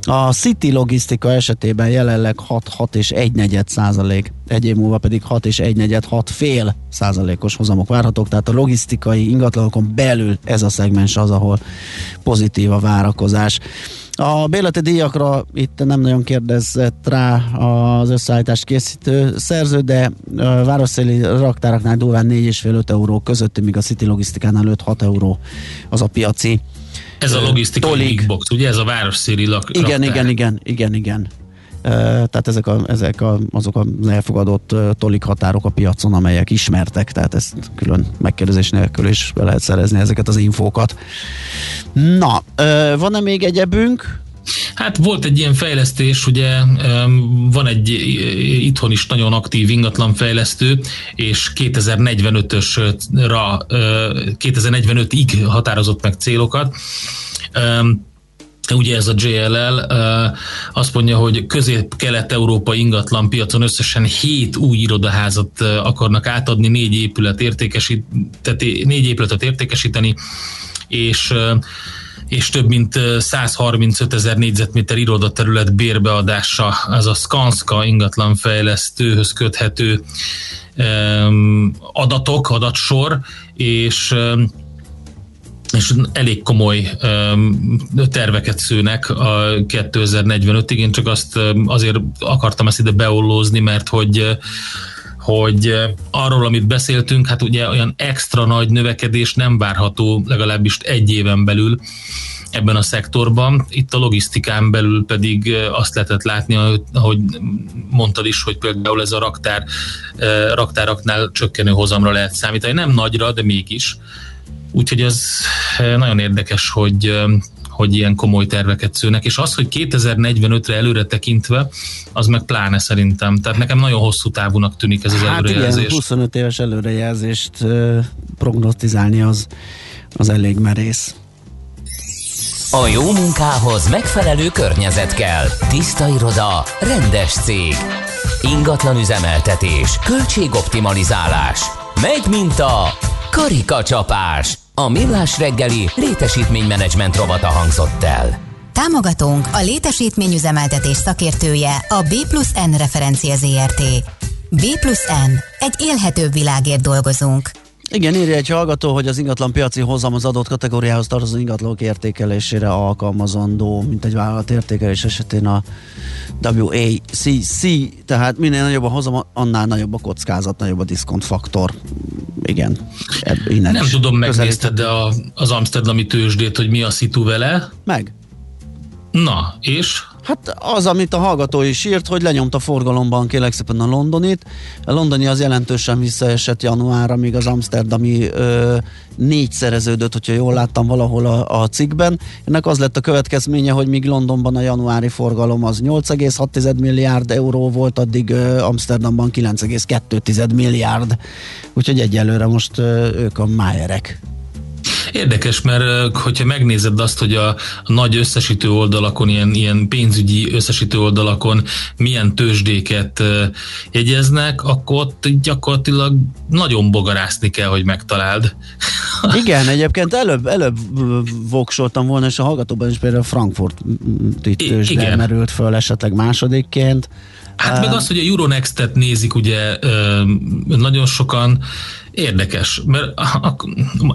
A City logisztika esetében jelenleg 6-6 és 1 negyed százalék, egy év múlva pedig 6 és 1 negyed, 6 fél százalékos hozamok várhatók, tehát a logisztikai ingatlanokon belül ez a szegmens az, ahol pozitív a várakozás. A bérleti díjakra itt nem nagyon kérdezett rá az összeállítást készítő szerző, de városszéli raktáraknál durván 4,5-5 euró közötti, míg a City logisztikánál 5-6 euró az a piaci. Ez a logisztikai big box, ugye ez a városszéli lak, Igen, raktár. igen, igen, igen, igen. Tehát ezek, a, ezek a, azok a elfogadott tolik határok a piacon, amelyek ismertek, tehát ezt külön megkérdezés nélkül is be lehet szerezni ezeket az infókat. Na, van-e még egyebünk? Hát volt egy ilyen fejlesztés, ugye van egy itthon is nagyon aktív ingatlanfejlesztő, és 2045-ösra, ö, 2045-ig határozott meg célokat. Ugye ez a JLL azt mondja, hogy közép-kelet-európai ingatlan piacon összesen 7 új irodaházat akarnak átadni, négy épület értékesít, négy épületet értékesíteni, és és több mint ö, 135 ezer négyzetméter irodaterület bérbeadása, az a Skanska ingatlanfejlesztőhöz köthető adatok, adatsor, és és elég komoly terveket szőnek a 2045-ig. Én csak azt azért akartam ezt ide beollózni, mert hogy hogy arról, amit beszéltünk, hát ugye olyan extra nagy növekedés nem várható legalábbis egy éven belül ebben a szektorban. Itt a logisztikán belül pedig azt lehetett látni, ahogy mondtad is, hogy például ez a raktár, raktáraknál csökkenő hozamra lehet számítani. Nem nagyra, de mégis. Úgyhogy ez eh, nagyon érdekes, hogy eh, hogy ilyen komoly terveket szőnek, és az, hogy 2045-re előre tekintve, az meg pláne szerintem. Tehát nekem nagyon hosszú távúnak tűnik ez az Hát igen, előrejelzés. 25 éves előrejelzést ö, prognosztizálni az, az elég merész. A jó munkához megfelelő környezet kell. Tiszta iroda, rendes cég. Ingatlan üzemeltetés, költségoptimalizálás. Megy mint a karikacsapás. A millás reggeli létesítménymenedzsment rovata hangzott el. Támogatónk a létesítményüzemeltetés szakértője a B plusz N referencia ZRT. B plusz N. Egy élhetőbb világért dolgozunk. Igen, írja egy hallgató, hogy az ingatlan piaci hozam az adott kategóriához tartozó ingatlanok értékelésére alkalmazandó, mint egy vállalat értékelés esetén a WACC, tehát minél nagyobb a hozam, annál nagyobb a kockázat, nagyobb a diszkont faktor. Igen. Ebb, innen Nem tudom, megnézted de a, az Amsterdami tőzsdét, hogy mi a szitu vele? Meg. Na, és? Hát az, amit a hallgató is írt, hogy lenyomta forgalomban kérlek szépen a londonit. A londoni az jelentősen visszaesett januárra, míg az amsterdami ö, négyszereződött, hogyha jól láttam valahol a, a cikkben. Ennek az lett a következménye, hogy míg Londonban a januári forgalom az 8,6 milliárd euró volt, addig ö, Amsterdamban 9,2 milliárd. Úgyhogy egyelőre most ö, ők a májerek. Érdekes, mert hogyha megnézed azt, hogy a, a nagy összesítő oldalakon, ilyen, ilyen pénzügyi összesítő oldalakon milyen tőzsdéket jegyeznek, akkor ott gyakorlatilag nagyon bogarászni kell, hogy megtaláld. Igen, egyébként előbb, előbb voksoltam volna, és a hallgatóban is például Frankfurt tőzsde merült föl esetleg másodikként. Hát meg az, hogy a Euronext-et nézik ugye nagyon sokan, érdekes, mert ak-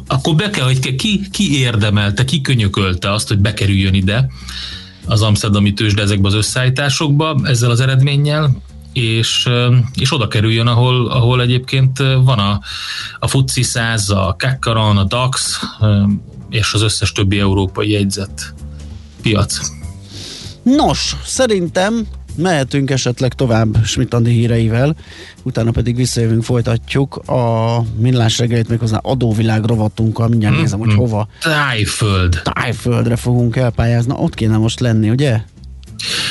akkor be kell, hogy ki, ki érdemelte, ki könyökölte azt, hogy bekerüljön ide az amsterdami tőzsde ezekbe az összeállításokba ezzel az eredménnyel, és, és oda kerüljön, ahol, ahol egyébként van a, a FUCI 100, a Kekkaron, a DAX és az összes többi európai jegyzett piac. Nos, szerintem mehetünk esetleg tovább Schmidt Andi híreivel, utána pedig visszajövünk, folytatjuk a millás reggelit méghozzá adóvilág rovatunkkal, mindjárt Mhm. nézem, hogy hova. Tájföld. Tájföldre fogunk elpályázni, ott kéne most lenni, ugye?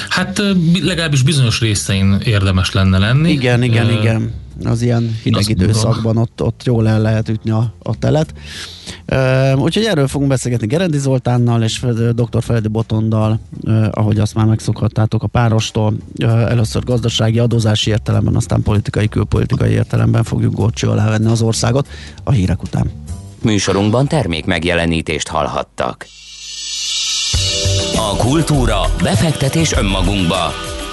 Hát legalábbis bizonyos részein érdemes lenne lenni. Igen, igen, Ö, igen. Az ilyen hideg azt időszakban ott, ott jól el lehet ütni a, a telet. Ö, úgyhogy erről fogunk beszélgetni Gerendi Zoltánnal és dr. Feledi Botondal, ö, ahogy azt már megszokhattátok a párostól. Ö, először gazdasági, adózási értelemben, aztán politikai, külpolitikai értelemben fogjuk górcső alá venni az országot a hírek után. Műsorunkban termék megjelenítést hallhattak. A kultúra, befektetés önmagunkba.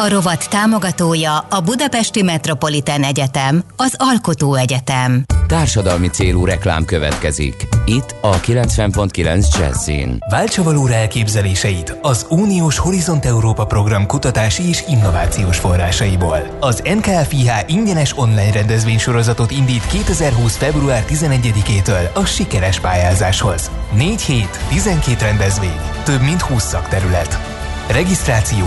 A rovat támogatója a Budapesti Metropolitán Egyetem, az Alkotó Egyetem. Társadalmi célú reklám következik. Itt a 90.9 Jazzin. Váltsa valóra elképzeléseit az Uniós Horizont Európa program kutatási és innovációs forrásaiból. Az NKFIH ingyenes online rendezvénysorozatot indít 2020. február 11-től a sikeres pályázáshoz. 4 hét, 12 rendezvény, több mint 20 szakterület. Regisztráció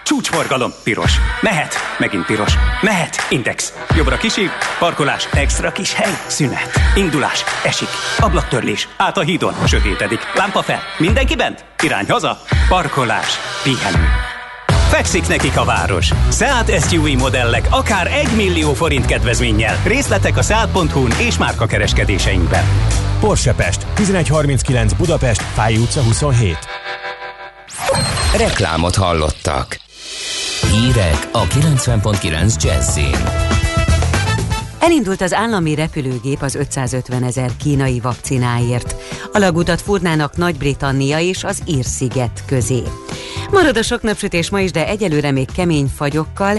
csúcsforgalom, piros. Mehet, megint piros. Mehet, index. Jobbra kisi, parkolás, extra kis hely, szünet. Indulás, esik, ablaktörlés, át a hídon, sötétedik, lámpa fel, mindenki bent, irány haza, parkolás, pihenő. Fekszik nekik a város. Seat SUV modellek akár 1 millió forint kedvezménnyel. Részletek a Seat.hu-n és márka kereskedéseinkben. Porsche Pest, 1139 Budapest, Fáj utca 27. Reklámot hallottak. Hírek a 90.9 Jazzin. Elindult az állami repülőgép az 550 ezer kínai vakcináért. A lagutat furnának Nagy-Britannia és az Ír-sziget közé. Marad a sok napsütés ma is, de egyelőre még kemény fagyokkal,